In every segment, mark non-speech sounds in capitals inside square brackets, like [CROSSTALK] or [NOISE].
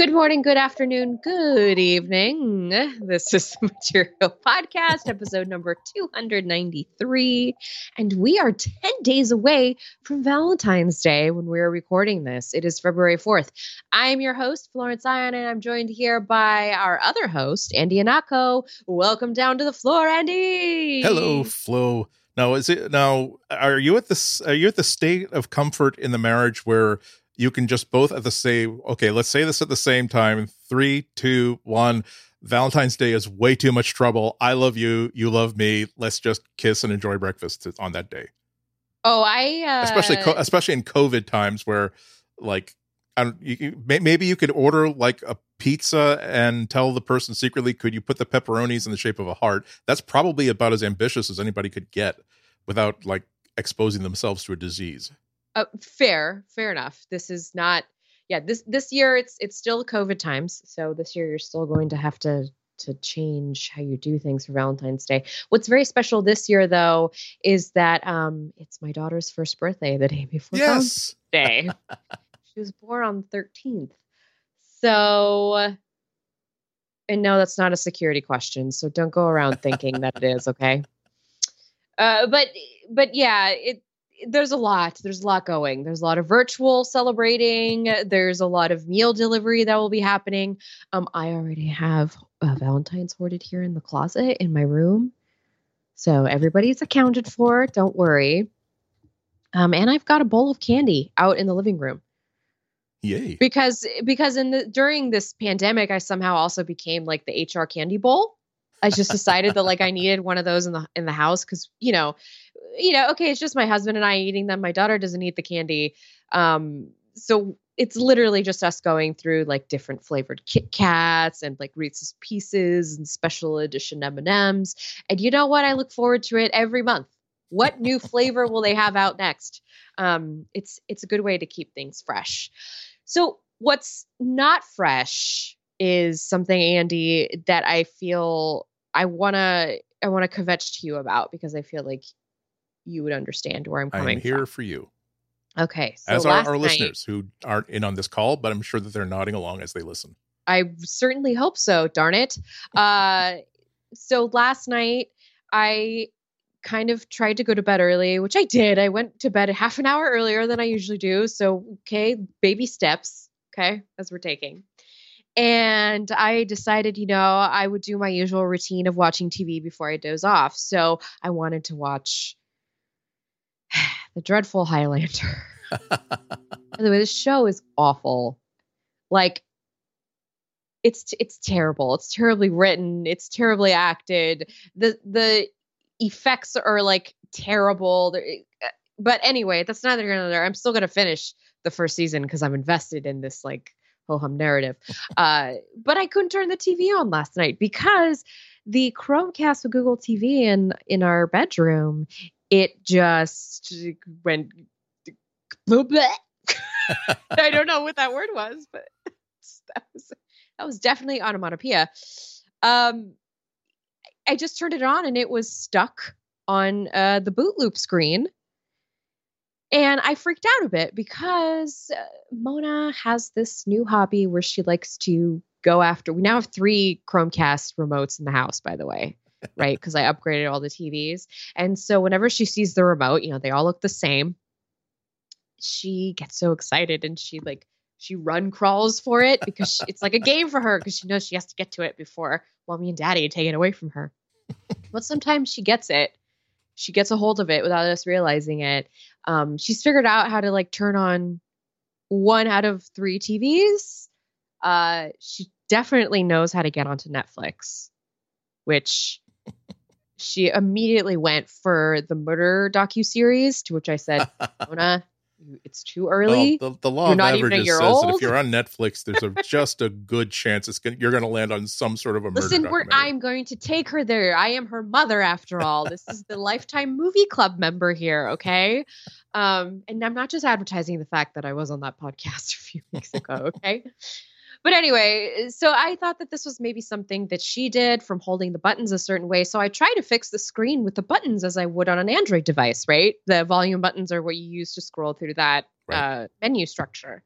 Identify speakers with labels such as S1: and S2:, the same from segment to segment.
S1: Good morning, good afternoon, good evening. This is the [LAUGHS] Material Podcast, episode number 293. And we are 10 days away from Valentine's Day when we are recording this. It is February 4th. I'm your host, Florence Ion, and I'm joined here by our other host, Andy Ihnatko. Welcome down to the floor, Andy.
S2: Hello, Flo. Now, is it now? Are you at this? Are you at the state of comfort in the marriage where you can just both at the same okay let's say this at the same time. Three two one. Valentine's day is way too much trouble. I love you. You love me. Let's just kiss and enjoy breakfast on that day.
S1: Oh i uh...
S2: especially especially in covid times where like I don't, you, maybe you could order like a pizza and tell the person secretly could you put the pepperonis in the shape of a heart? That's probably about as ambitious as anybody could get without like exposing themselves to a disease
S1: uh, fair, fair enough. This is not. Yeah, this this year it's it's still COVID times, so this year you're still going to have to to change how you do things for Valentine's Day. What's very special this year, though, is that um, it's my daughter's first birthday the day before
S2: yes.
S1: Day. [LAUGHS] she was born on the 13th. So, and no, that's not a security question. So don't go around thinking that it is. Okay. [LAUGHS] Uh, but but yeah, it there's a lot. There's a lot going. There's a lot of virtual celebrating. There's a lot of meal delivery that will be happening. Um, I already have uh, Valentine's hoarded here in the closet in my room, so everybody's accounted for. Don't worry. Um, and I've got a bowl of candy out in the living room.
S2: Yay!
S1: Because because in the during this pandemic, I somehow also became like the HR candy bowl. I just decided that like I needed one of those in the in the house because you know you know, okay, it's just my husband and I eating them. My daughter doesn't eat the candy. Um, so it's literally just us going through like different flavored Kit Kats and like Reese's Pieces and special edition M and M's. And you know what? I look forward to it every month. What new flavor will they have out next? Um, it's it's a good way to keep things fresh. So what's not fresh is something, Andy, that I feel I wanna I want to kvetch to you about because I feel like you would understand where I'm coming
S2: I'm here
S1: from.
S2: for you.
S1: Okay.
S2: So as are our night, listeners who aren't in on this call, but I'm sure that they're nodding along as they listen.
S1: I certainly hope so, darn it. Uh, so last night, I kind of tried to go to bed early, which I did. I went to bed half an hour earlier than I usually do. So, okay, baby steps, okay, as we're taking. And I decided, you know, I would do my usual routine of watching TV before I doze off. So I wanted to watch [SIGHS] the dreadful Highlander. By the way, this show is awful. Like it's it's terrible. It's terribly written. It's terribly acted. The the effects are like terrible. Uh, but anyway, that's neither here nor there. I'm still gonna finish the first season because I'm invested in this like ho hum narrative. [LAUGHS] uh, but I couldn't turn the TV on last night because the Chromecast with Google TV in in our bedroom it just went. [LAUGHS] I don't know what that word was, but that was that was definitely onomatopoeia. Um, I just turned it on and it was stuck on uh, the boot loop screen. And I freaked out a bit because uh, Mona has this new hobby where she likes to go after. We now have three Chromecast remotes in the house, by the way right? Because I upgraded all the TVs. And so whenever she sees the remote, you know, they all look the same. She gets so excited and she like she run crawls for it because she, it's like a game for her because she knows she has to get to it before mommy and daddy take it away from her. [LAUGHS] but sometimes she gets it. She gets a hold of it without us realizing it. Um, she's figured out how to like turn on one out of three TVs. Uh, she definitely knows how to get onto Netflix, which she immediately went for the murder docu series, to which I said, [LAUGHS] Mona, it's too early.
S2: Well, the, the, law you're of averages says old. that if you're on [LAUGHS] Netflix, there's a, just a good chance it's gonna, you're going to land on some sort of a
S1: Listen,
S2: murder.
S1: Listen, I'm going to take her there. I am her mother, after all. this is the Lifetime Movie Club member here, okay? Um, and I'm not just advertising the fact that I was on that podcast [LAUGHS] a few weeks ago, okay? But anyway, so I thought that this was maybe something that she did from holding the buttons a certain way. So I tried to fix the screen with the buttons as I would on an Android device, right? The volume buttons are what you use to scroll through that right. uh, menu structure.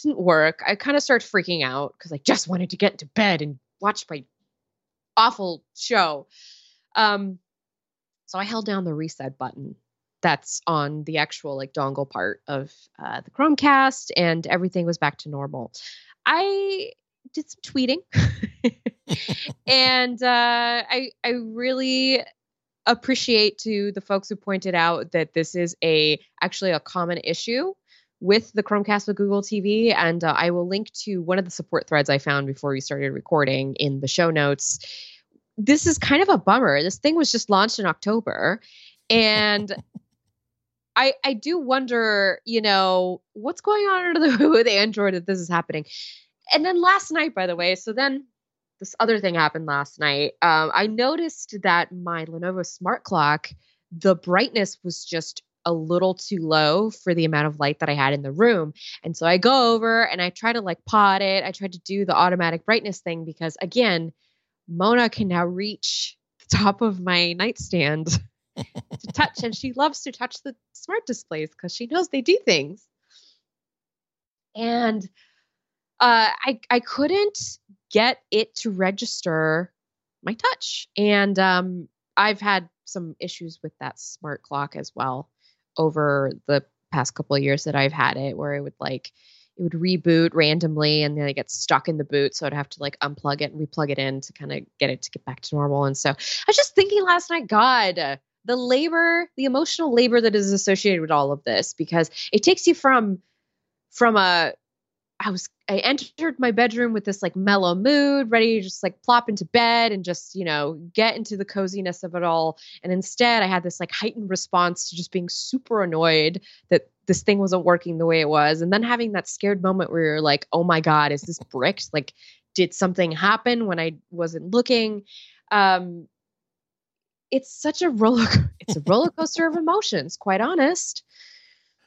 S1: didn't work. I kind of started freaking out because I just wanted to get to bed and watch my awful show. Um, so I held down the reset button that's on the actual like dongle part of uh, the Chromecast, and everything was back to normal. I did some tweeting, [LAUGHS] and uh, I I really appreciate to the folks who pointed out that this is a actually a common issue with the Chromecast with Google TV, and uh, I will link to one of the support threads I found before we started recording in the show notes. This is kind of a bummer. This thing was just launched in October, and [LAUGHS] I I do wonder, you know, what's going on under the [LAUGHS] hood with Android that this is happening. And then last night, by the way, so then this other thing happened last night. Um, I noticed that my Lenovo smart clock, the brightness was just a little too low for the amount of light that I had in the room. And so I go over and I try to like pot it. I tried to do the automatic brightness thing because again, Mona can now reach the [LAUGHS] top of my nightstand to touch and she loves to touch the smart displays because she knows they do things. And uh, I I couldn't get it to register my touch. And um, I've had some issues with that smart clock as well over the past couple of years that I've had it, where it would like it would reboot randomly and then it gets stuck in the boot. So I'd have to like unplug it and replug it in to kind of get it to get back to normal. And so I was just thinking last night, God, the labor, the emotional labor that is associated with all of this, because it takes you from from a I was I entered my bedroom with this like mellow mood, ready to just like plop into bed and just, you know, get into the coziness of it all. And instead I had this like heightened response to just being super annoyed that this thing wasn't working the way it was. And then having that scared moment where you're like, oh my God, is this bricked? Like, did something happen when I wasn't looking? Um, it's such a roller [LAUGHS] it's a roller coaster of emotions, quite honest.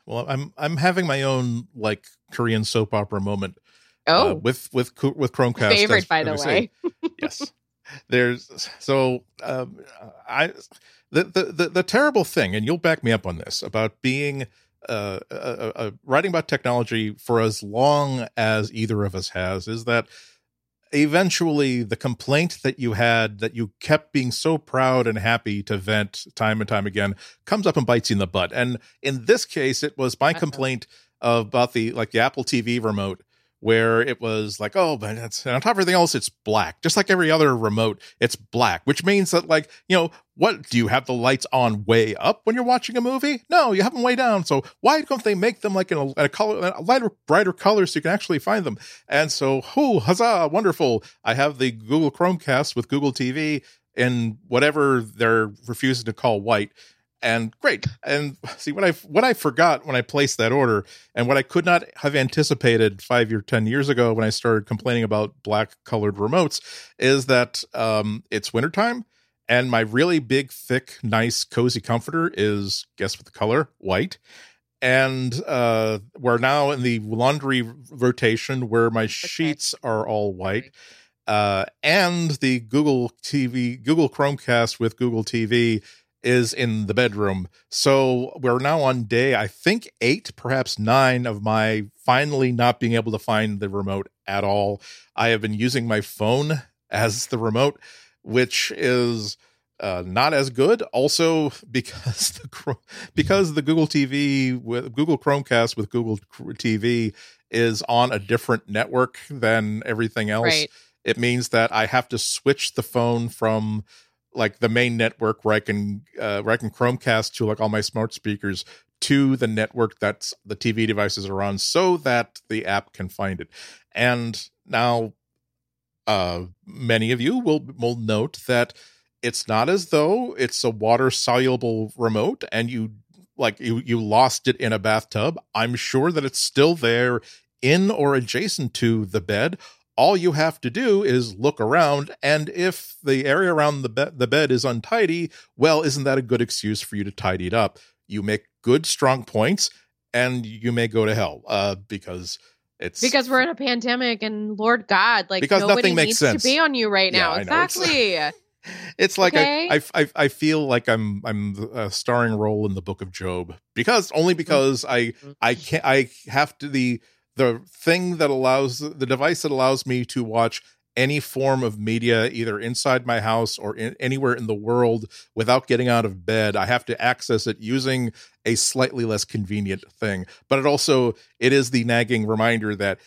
S2: Well, I'm I'm having my own like Korean soap opera moment.
S1: Oh,
S2: uh, with with with Chromecast.
S1: Favorite, as, by the way.
S2: yes, there's so um, I the, the the the terrible thing, and you'll back me up on this about being. Uh, uh, uh, uh writing about technology for as long as either of us has is that eventually the complaint that you had that you kept being so proud and happy to vent time and time again comes up and bites you in the butt. And in this case, it was my uh-huh. complaint about the like the Apple TV remote where it was like, oh, but it's on top of everything else, it's black, just like every other remote. It's black, which means that like you know what? Do you have the lights on way up when you're watching a movie? No, you have them way down. So why don't they make them like in a, a color, a lighter, brighter color so you can actually find them? And so, whoo, huzzah, wonderful! I have the Google Chromecast with Google TV and whatever they're refusing to call white and great. And see what I what I forgot when I placed that order, and what I could not have anticipated five or ten years ago when I started complaining about black colored remotes, is that um, it's wintertime, and my really big, thick, nice, cozy comforter is guess what the color white. And uh, we're now in the laundry rotation where my sheets are all white. Uh, and the Google TV, Google Chromecast with Google TV is in the bedroom. So we're now on day, I think, eight, perhaps nine of my finally not being able to find the remote at all. I have been using my phone as the remote, which is uh, not as good. Also, because the because the Google TV with Google Chromecast with Google TV is on a different network than everything else. Right. It means that I have to switch the phone from like the main network where I can uh, where I can Chromecast to like all my smart speakers to the network that's the TV devices are on, so that the app can find it. And now, uh, many of you will will note that it's not as though it's a water soluble remote and you like you you lost it in a bathtub. I'm sure that it's still there in or adjacent to the bed all you have to do is look around and if the area around the, be- the bed is untidy well isn't that a good excuse for you to tidy it up you make good strong points and you may go to hell uh, because it's
S1: because we're in a pandemic and lord god like because nobody nothing makes needs sense. to be on you right now exactly [LAUGHS]
S2: it's like okay. I, I I feel like I'm I'm a starring role in the book of Job because only mm-hmm. because I I can't I have to the the thing that allows the device that allows me to watch any form of media either inside my house or in, anywhere in the world without getting out of bed. I have to access it using a slightly less convenient thing. But it also it is the nagging reminder that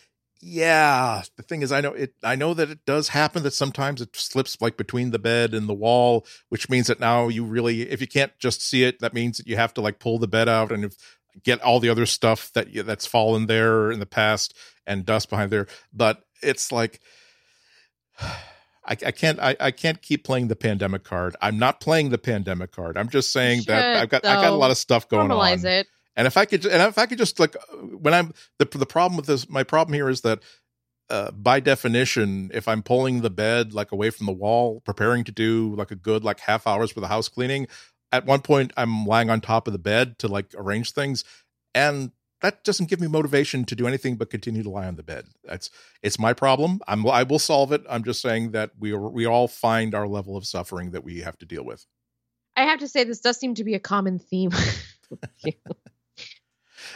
S2: yeah the thing is i know it i know that it does happen that sometimes it slips like between the bed and the wall which means that now you really if you can't just see it that means that you have to like pull the bed out. And if, get all the other stuff that that's fallen there in the past and dust behind there but it's like [SIGHS] I, I, can't I, I can't keep playing the pandemic card. I'm not playing the pandemic card. I'm just saying
S1: Should,
S2: that I've got
S1: though.
S2: I got a lot of stuff going
S1: Normalize
S2: on.
S1: it.
S2: And if I could and if I could just like when I'm the the problem with this my problem here is that uh, by definition, if I'm pulling the bed like away from the wall, preparing to do like a good like half hours for the house cleaning, at one point I'm lying on top of the bed to like arrange things, and that doesn't give me motivation to do anything but continue to lie on the bed. That's it's my problem. I'm I will solve it. I'm just saying that we we all find our level of suffering that we have to deal with.
S1: I have to say, this does seem to be a common theme. [LAUGHS]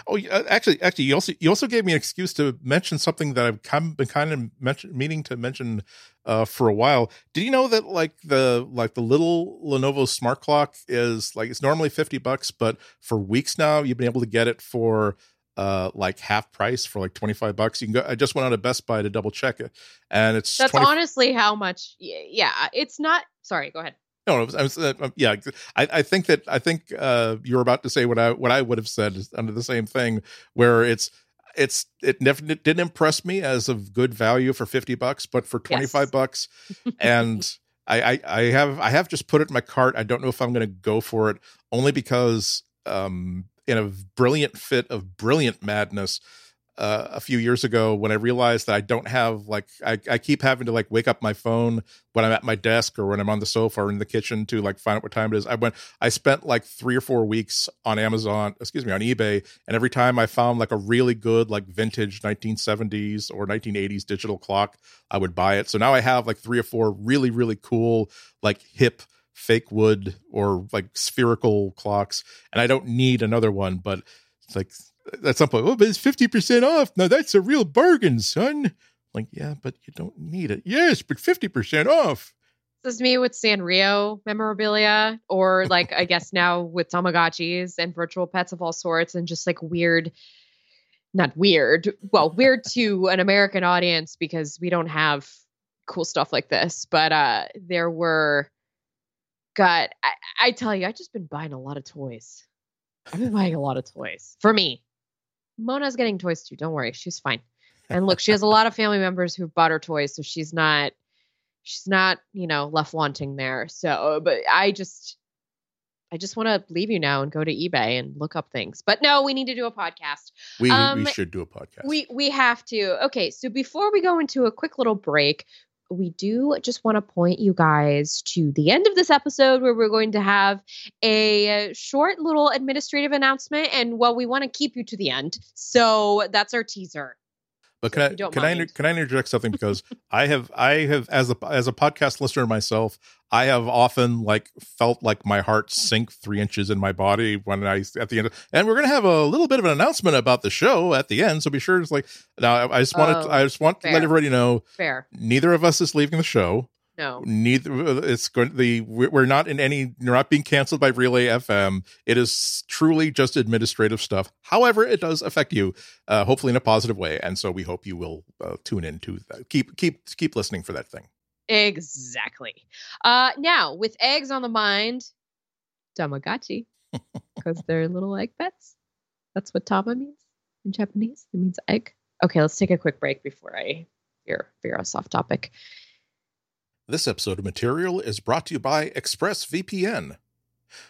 S2: Oh, actually, actually, you also you also gave me an excuse to mention something that I've of been kind of mention, meaning to mention uh, for a while. Did you know that like the like the little Lenovo smart clock is like it's normally fifty bucks, but for weeks now you've been able to get it for uh like half price for like 25 bucks you can go i just went out of best buy to double check it and it's
S1: That's
S2: 20
S1: honestly how much. Yeah, it's not. Sorry, go ahead.
S2: No, I was, I was, uh, um, yeah, I, I think that I think uh, you're about to say what I what I would have said is under the same thing, where it's it's it never it didn't impress me as of good value for fifty bucks, but for twenty five
S1: Yes.
S2: bucks, [LAUGHS] and I, I I have I have just put it in my cart. I don't know if I'm going to go for it, only because um in a brilliant fit of brilliant madness. Uh, a few years ago, when I realized that I don't have like I, I keep having to like wake up my phone when I'm at my desk or when I'm on the sofa or in the kitchen to like find out what time it is. I went, I spent like three or four weeks on Amazon, excuse me, on eBay. And every time I found like a really good, like vintage 1970s or 1980s digital clock, I would buy it. So now I have like three or four really, really cool, like hip fake wood or like spherical clocks. And I don't need another one, but it's like at some point, oh, but it's 50% off. Now that's a real bargain, son. Like, yeah, but you don't need it. Yes, but 50% off.
S1: This is me with Sanrio memorabilia, or [LAUGHS] like I guess now with Tamagotchis and virtual pets of all sorts, and just like weird, not weird, well, [LAUGHS] weird to an American audience because we don't have cool stuff like this. But uh there were, God, I, I tell you, I've just been buying a lot of toys. I've been buying a lot of toys for me. Mona's getting toys too. Don't worry, she's fine. [LAUGHS] And look, she has a lot of family members who've bought her toys, so she's not she's not you know left wanting there so but i just i just want to leave you now and go to ebay and look up things but no we need to do a podcast
S2: We,
S1: Um,
S2: we should do a podcast.
S1: we we have to okay so before we go into a quick little break we do just want to point you guys to the end of this episode where we're going to have a short little administrative announcement and well we want to keep you to the end. So that's our teaser
S2: But can
S1: if
S2: I can I can I interject something? [LAUGHS] Because I have I have as a as a podcast listener myself I have often like felt like my heart sink three inches in my body when I at the end and we're gonna have a little bit of an announcement about the show at the end so be sure it's like now I, I just wanted
S1: Oh,
S2: I just want to let everybody know
S1: fair.
S2: neither of us is leaving the show
S1: no
S2: neither it's going the we're we're not in any you're not being canceled by relay fm it is truly just administrative stuff however it does affect you uh hopefully in a positive way and so we hope you will uh, tune in to that keep keep keep listening for that thing
S1: Exactly. Uh, now, with eggs on the mind, Tamagotchi, [LAUGHS] because they're little egg pets. That's what Tama means in Japanese. It means egg. Okay, let's take a quick break before I veer, veer us off topic.
S2: This episode of Material is brought to you by ExpressVPN.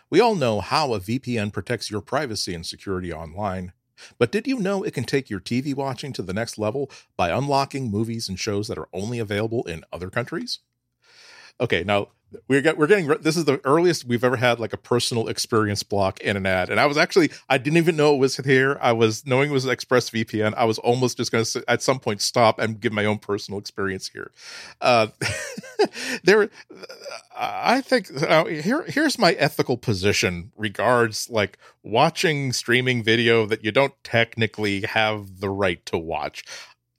S2: We all know how a VPN protects your privacy and security online. But did you know it can take your TV watching to the next level by unlocking movies and shows that are only available in other countries? Okay, now we're get, we're getting this is the earliest we've ever had like a personal experience block in an ad, and I was actually I didn't even know it was here. I was knowing it was ExpressVPN. I was almost just going to at some point stop and give my own personal experience here. Uh, [LAUGHS] there, I think uh, here here's my ethical position regards like watching streaming video that you don't technically have the right to watch.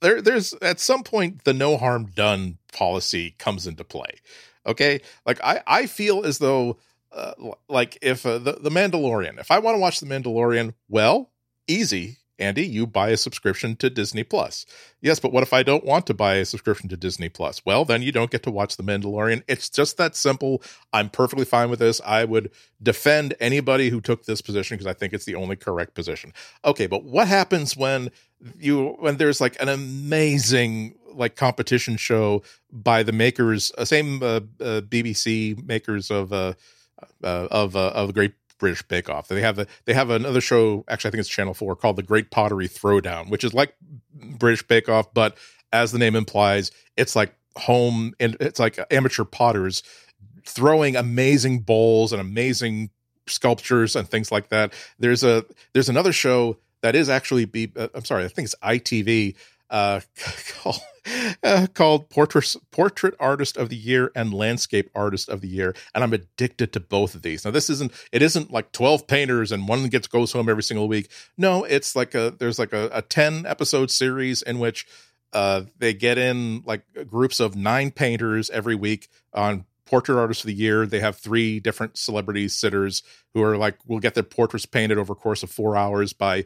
S2: There there's at some point the no harm done policy comes into play. Okay? Like I I feel as though uh, like if uh, the the Mandalorian, if I want to watch the Mandalorian, well, easy Andy, you buy a subscription to Disney Plus. Yes, but what if I don't want to buy a subscription to Disney Plus? Well, then you don't get to watch The Mandalorian. It's just that simple. I'm perfectly fine with this. I would defend anybody who took this position because I think it's the only correct position. Okay, but what happens when you when there's like an amazing like competition show by the makers, uh, same uh, uh, BBC makers of uh, uh of uh, of the Great British Bake Off. They have a they have another show. Actually, I think it's Channel Four called The Great Pottery Throwdown, which is like British Bake Off, but as the name implies, it's like home and it's like amateur potters throwing amazing bowls and amazing sculptures and things like that. There's a there's another show that is actually be uh, I'm sorry, I think it's ITV [LAUGHS] uh, called, uh, called Portrait, Portrait Artist of the Year and Landscape Artist of the Year, and I'm addicted to both of these. Now, this isn't it isn't like 12 painters and one gets goes home every single week. No, it's like a there's like a, a 10 episode series in which uh, they get in like groups of nine painters every week on portrait artist of the year. They have three different celebrity sitters who are like will get their portraits painted over course of four hours by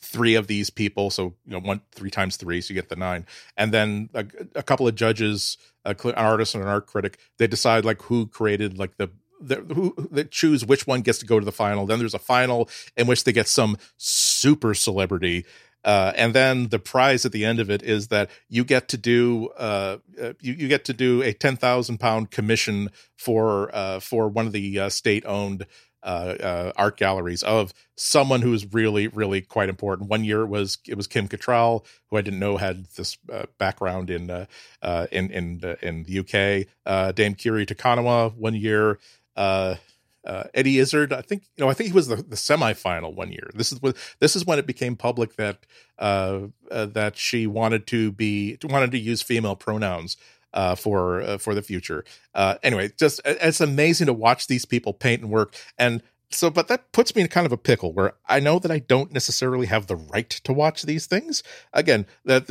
S2: three of these people. So you know, one three times three, so you get the nine. And then a, a couple of judges, a, an artist and an art critic, they decide like who created like the the, who they choose which one gets to go to the final. Then there's a final in which they get some super celebrity. Uh, and then the prize at the end of it is that you get to do uh, uh you, you get to do a ten thousand pound commission for uh, for one of the uh, state owned uh, uh, art galleries of someone who is really, really quite important. One year it was it was Kim Cattrall, who I didn't know had this uh, background in uh, uh, in in in the UK. Dame Kiri Te Kanawa one year. Uh, Eddie Izzard, I think you know, I think he was the, the semifinal one year. This is what this is when it became public that uh, uh, that she wanted to be wanted to use female pronouns uh, for uh, for the future. Uh, anyway, just it's amazing to watch these people paint and work. And so, but that puts me in kind of a pickle where I know that I don't necessarily have the right to watch these things. Again, that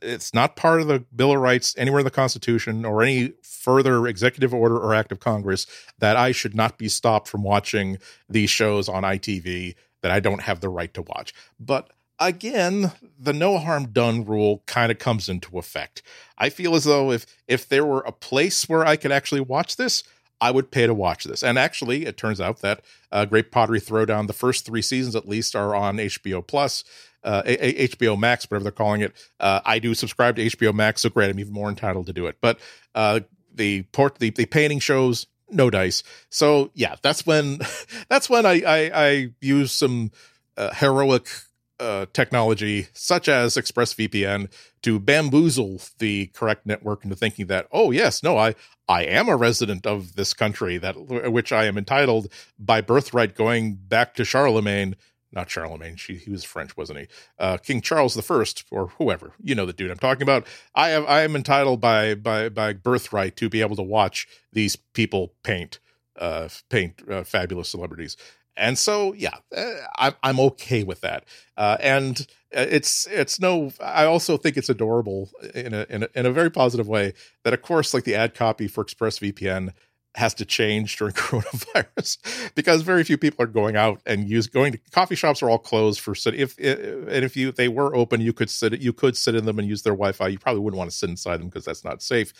S2: it's not part of the Bill of Rights anywhere in the Constitution or any further executive order or act of Congress that I should not be stopped from watching these shows on ITV that I don't have the right to watch. But again, the no harm done rule kind of comes into effect. I feel as though if if there were a place where I could actually watch this, I would pay to watch this. And actually, it turns out that uh, Great Pottery Throwdown, the first three seasons at least, are on HBO Plus, uh, a- a- HBO Max, whatever they're calling it. Uh, I do subscribe to HBO Max, so great, I'm even more entitled to do it. But uh, the port, the, the painting shows, no dice. So yeah, that's when [LAUGHS] that's when I I, I use some uh, heroic uh, technology such as ExpressVPN to bamboozle the correct network into thinking that oh yes no I I am a resident of this country that which I am entitled by birthright going back to Charlemagne not Charlemagne she he was French wasn't he? Uh, King Charles the First or whoever you know the dude I'm talking about. I have I am entitled by by by birthright to be able to watch these people paint uh, paint uh, fabulous celebrities and so yeah uh, i'm i'm okay with that. Uh, and uh, it's it's no i also think it's adorable in a, in a in a very positive way that of course like the ad copy for expressvpn has to change during [LAUGHS] coronavirus because very few people are going out and use going to coffee shops are all closed for sit if, and if you they were open you could sit you could sit in them and use their wi-fi. You probably wouldn't want to sit inside them because that's not safe.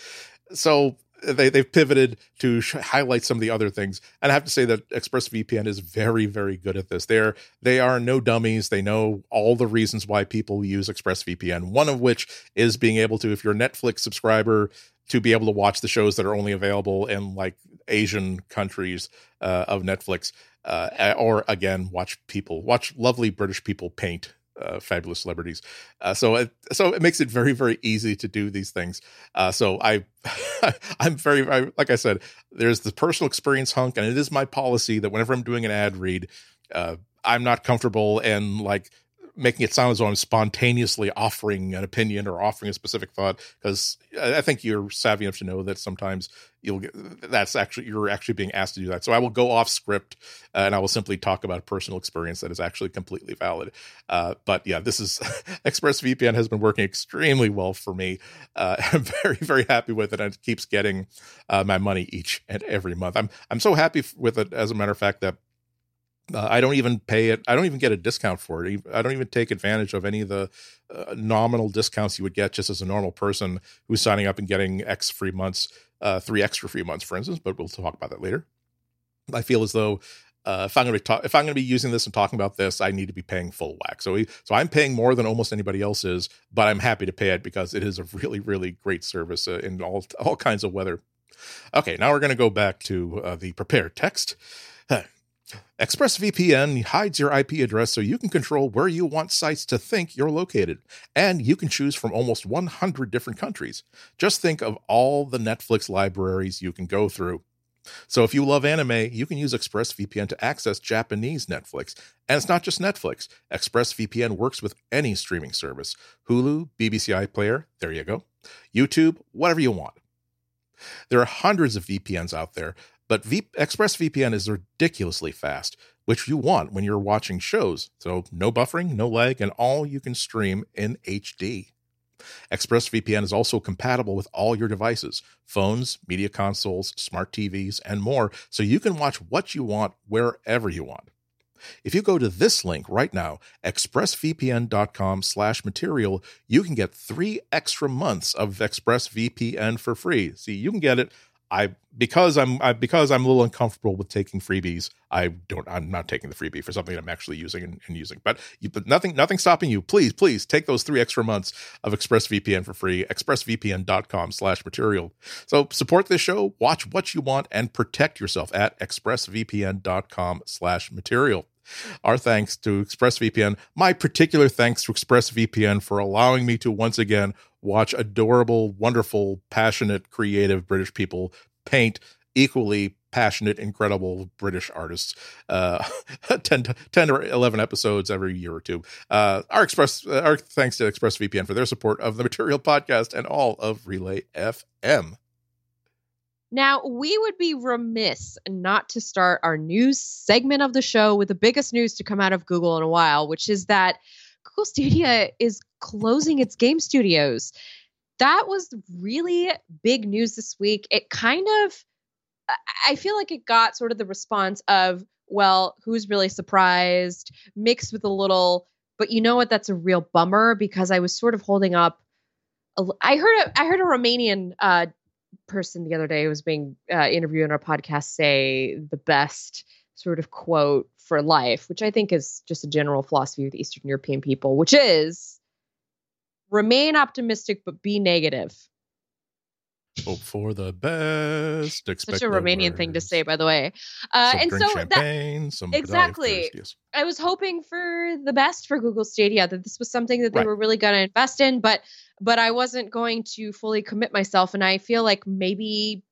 S2: So they they've pivoted to sh- highlight some of the other things. And i have to say that expressvpn is very very good at this. They're they are no dummies. They know all the reasons why people use expressvpn one of which is being able to if you're a netflix subscriber to be able to watch the shows that are only available in like asian countries uh, of netflix uh, or again watch people watch lovely british people paint uh, fabulous celebrities. Uh, so it, so it makes it very very easy to do these things. Uh, so I [LAUGHS] I'm very I, like I said, there's the personal experience hunk, and it is my policy that whenever I'm doing an ad read, uh, I'm not comfortable and like making it sound as though I'm spontaneously offering an opinion or offering a specific thought because I think you're savvy enough to know that sometimes you'll get that's actually you're actually being asked to do that. So I will go off script uh, and I will simply talk about a personal experience that is actually completely valid. Uh, but yeah, this is [LAUGHS] ExpressVPN has been working extremely well for me. Uh, [LAUGHS] I'm very very happy with it and it keeps getting uh, my money each and every month. I'm I'm so happy with it as a matter of fact that uh, I don't even pay it. I don't even get a discount for it. I don't even take advantage of any of the uh, nominal discounts you would get just as a normal person who's signing up and getting X free months, uh, three extra free months, for instance. But we'll talk about that later. I feel as though uh, if I'm going to be if I'm going to be using this and talking about this, I need to be paying full whack. So we, so I'm paying more than almost anybody else is, but I'm happy to pay it because it is a really really great service uh, in all all kinds of weather. Okay, now we're going to go back to uh, the prepared text. ExpressVPN hides your IP address so you can control where you want sites to think you're located, and you can choose from almost 100 different countries. Just think of all the Netflix libraries you can go through. So if you love anime, you can use ExpressVPN to access Japanese Netflix. And it's not just Netflix. ExpressVPN works with any streaming service Hulu, BBC iPlayer, there you go, YouTube, whatever you want. There are hundreds of VPNs out there, but v- ExpressVPN is ridiculously fast, which you want when you're watching shows. So no buffering, no lag, and all you can stream in HD. ExpressVPN is also compatible with all your devices phones, media consoles, smart TVs, and more, so you can watch what you want wherever you want. If you go to this link right now, expressvpn.com slash material, you can get three extra months of ExpressVPN for free. See, you can get it I because I'm I, because I'm a little uncomfortable with taking freebies. I don't. I'm not taking the freebie for something I'm actually using and, and using. But, you, but nothing nothing stopping you. Please please take those three extra months of ExpressVPN for free. ExpressVPN.com/material. So support this show, watch what you want, and protect yourself at ExpressVPN.com/material. Our thanks to ExpressVPN. My particular thanks to ExpressVPN for allowing me to once again watch adorable, wonderful, passionate, creative British people paint equally passionate, incredible British artists. Uh, [LAUGHS] 10, 10 or 11 episodes every year or two. Uh, our express, our thanks to ExpressVPN for their support of the Material Podcast and all of Relay FM.
S1: Now, we would be remiss not to start our news segment of the show with the biggest news to come out of Google in a while, which is that Google Stadia is closing its game studios. That was really big news this week. It kind of, I feel like it got sort of the response of, well, who's really surprised, mixed with a little, but you know what? That's a real bummer because I was sort of holding up. I heard a, I heard a Romanian uh, person the other day was being uh, interviewed on our podcast say the best sort of quote for life, which I think is just a general philosophy with Eastern European people, which is remain optimistic but be negative.
S2: Hope for the best.
S1: Such a Romanian worst. thing to say, by the way. Uh, and so
S2: champagne,
S1: that, exactly, I was hoping for the best for Google Stadia that this was something that they right. were really going to invest in, but but I wasn't going to fully commit myself. And I feel like maybe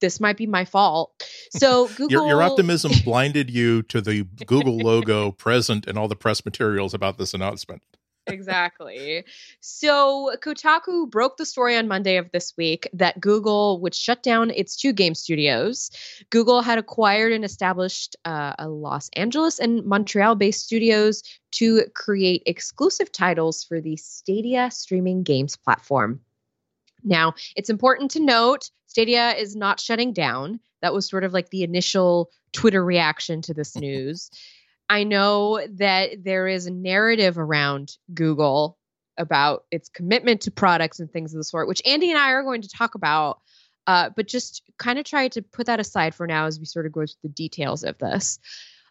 S1: this might be my fault. So Google [LAUGHS]
S2: your, your optimism blinded you to the Google logo present in all the press materials about this announcement
S1: exactly. So Kotaku broke the story on Monday of this week that Google would shut down its two game studios. Google had acquired and established uh, a Los Angeles and Montreal based studios to create exclusive titles for the Stadia streaming games platform. Now, it's important to note Stadia is not shutting down. That was sort of like the initial Twitter reaction to this [LAUGHS] news. I know that there is a narrative around Google about its commitment to products and things of the sort, which Andy and I are going to talk about. Uh, but just kind of try to put that aside for now as we sort of go through the details of this.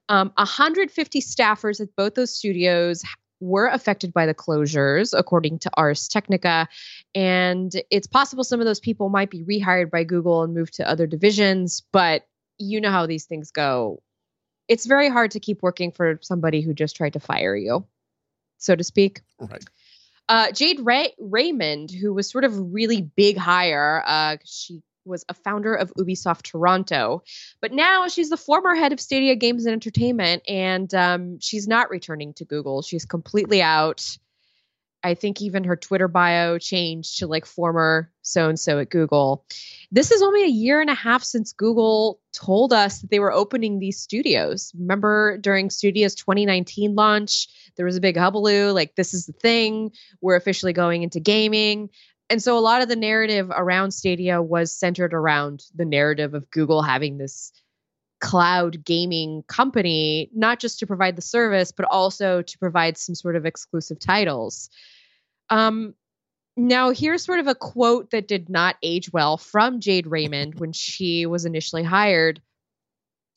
S1: Um, 150 staffers at both those studios were affected by the closures, according to Ars Technica. And it's possible some of those people might be rehired by Google and moved to other divisions, but you know how these things go it's very hard to keep working for somebody who just tried to fire you, so to speak.
S2: Right.
S1: Uh, Jade Ray- Raymond, who was sort of really big hire, uh, she was a founder of Ubisoft Toronto, but now she's the former head of Stadia Games and Entertainment, and um, she's not returning to Google. She's completely out. I think even her Twitter bio changed to like former so and so at Google. This is only a year and a half since Google told us that they were opening these studios. Remember during Stadia's 2019 launch, there was a big hubbub like, this is the thing. We're officially going into gaming. And so a lot of the narrative around Stadia was centered around the narrative of Google having this cloud gaming company, not just to provide the service, but also to provide some sort of exclusive titles. Um, now, here's sort of a quote that did not age well from Jade Raymond when she was initially hired.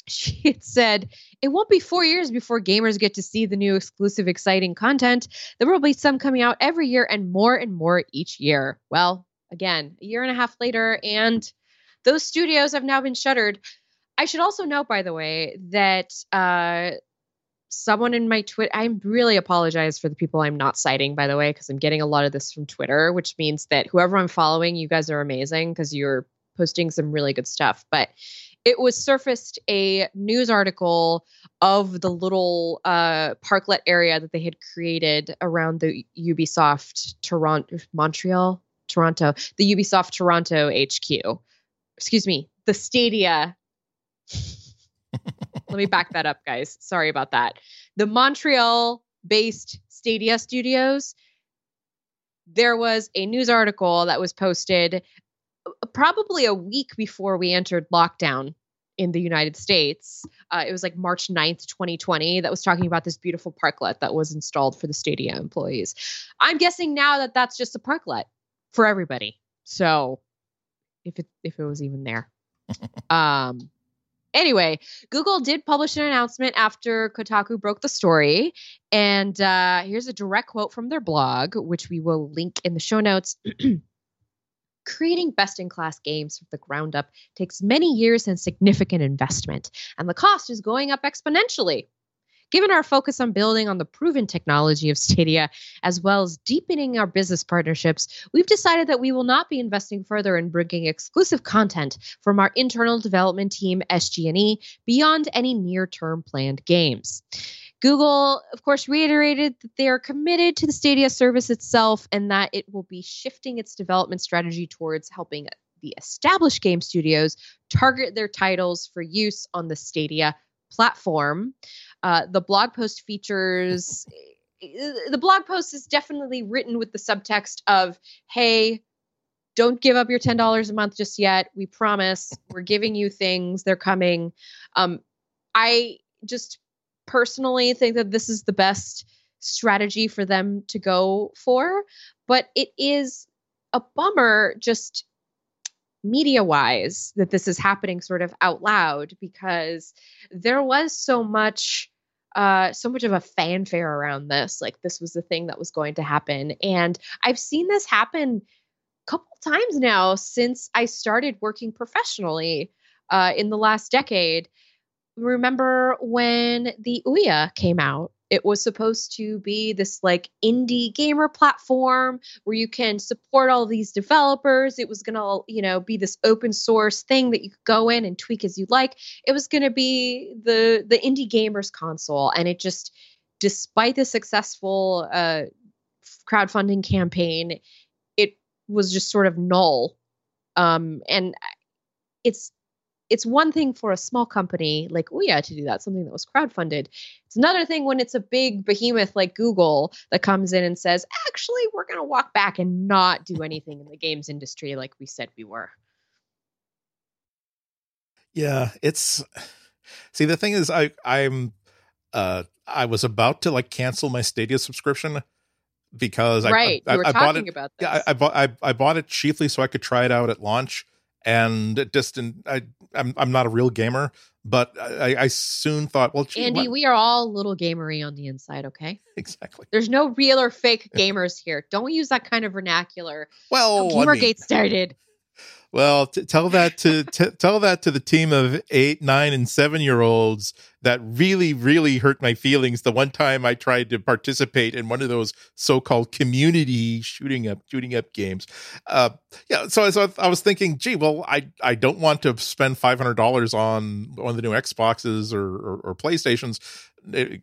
S1: She had said, It won't be four years before gamers get to see the new exclusive, exciting content. There will be some coming out every year and more and more each year. Well, again, a year and a half later, and those studios have now been shuttered. I should also note, by the way, that uh, someone in my Twitter, I really apologize for the people I'm not citing, by the way, because I'm getting a lot of this from Twitter, which means that whoever I'm following, you guys are amazing because you're posting some really good stuff. But it was surfaced a news article of the little uh, parklet area that they had created around the Ubisoft Toronto, Montreal, Toronto, the Ubisoft Toronto HQ. Excuse me, the Stadia let me back that up, guys. Sorry about that. The Montreal based Stadia Studios, there was a news article that was posted uh, probably a week before we entered lockdown in the United States. Uh, it was like March 9th, 2020, that was talking about this beautiful parklet that was installed for the Stadia employees. I'm guessing now that that's just a parklet for everybody. So if it if it was even there. [LAUGHS] um Anyway, Google did publish an announcement after Kotaku broke the story. And uh, here's a direct quote from their blog, which we will link in the show notes. [CLEARS THROAT] Creating best in class games from the ground up takes many years and significant investment, and the cost is going up exponentially. Given our focus on building on the proven technology of Stadia, as well as deepening our business partnerships, we've decided that we will not be investing further in bringing exclusive content from our internal development team, SG&E, beyond any near-term planned games. Google, of course, reiterated that they are committed to the Stadia service itself and that it will be shifting its development strategy towards helping the established game studios target their titles for use on the Stadia platform. Uh, the blog post features [LAUGHS] the blog post is definitely written with the subtext of hey don't give up your $10 a month just yet. We promise. We're giving you things. They're coming. Um, i just personally think that this is the best strategy for them to go for but it is a bummer just media wise that this is happening sort of out loud because there was so much uh, so much of a fanfare around this. Like this was the thing that was going to happen, and I've seen this happen a couple times now since I started working professionally uh, in the last decade. Remember when the Ouya came out it was supposed to be this like indie gamer platform where you can support all these developers. It was going to, you know, be this open source thing that you could go in and tweak as you like. It was going to be the the indie gamers console and it just despite the successful uh crowdfunding campaign, it was just sort of null. Um and it's it's one thing for a small company like Ouya to do that, something that was crowdfunded. It's another thing when it's a big behemoth like Google that comes in and says, actually, we're going to walk back and not do anything in the games industry like we said we were.
S2: Yeah, it's see the thing is I I'm uh I was about to like cancel my Stadia subscription because
S1: right,
S2: I,
S1: I, I
S2: bought it.
S1: About
S2: yeah, I, I, bought I, I bought it chiefly so I could try it out at launch, and didn't. I I'm I'm not a real gamer, but I, I soon thought, well,
S1: gee, Andy, what? we are all little gamery on the inside. Okay,
S2: exactly.
S1: There's no real or fake [LAUGHS] gamers here. Don't use that kind of vernacular.
S2: Well,
S1: Gamergate I mean, started.
S2: Well, t- tell that to t- tell that to the team of eight, nine, and seven year olds that really, really hurt my feelings. The one time I tried to participate in one of those so called community shooting up shooting up games. Uh, yeah, so, so I was thinking, gee, well, I I don't want to spend five hundred dollars on one of the new Xboxes or, or, or PlayStations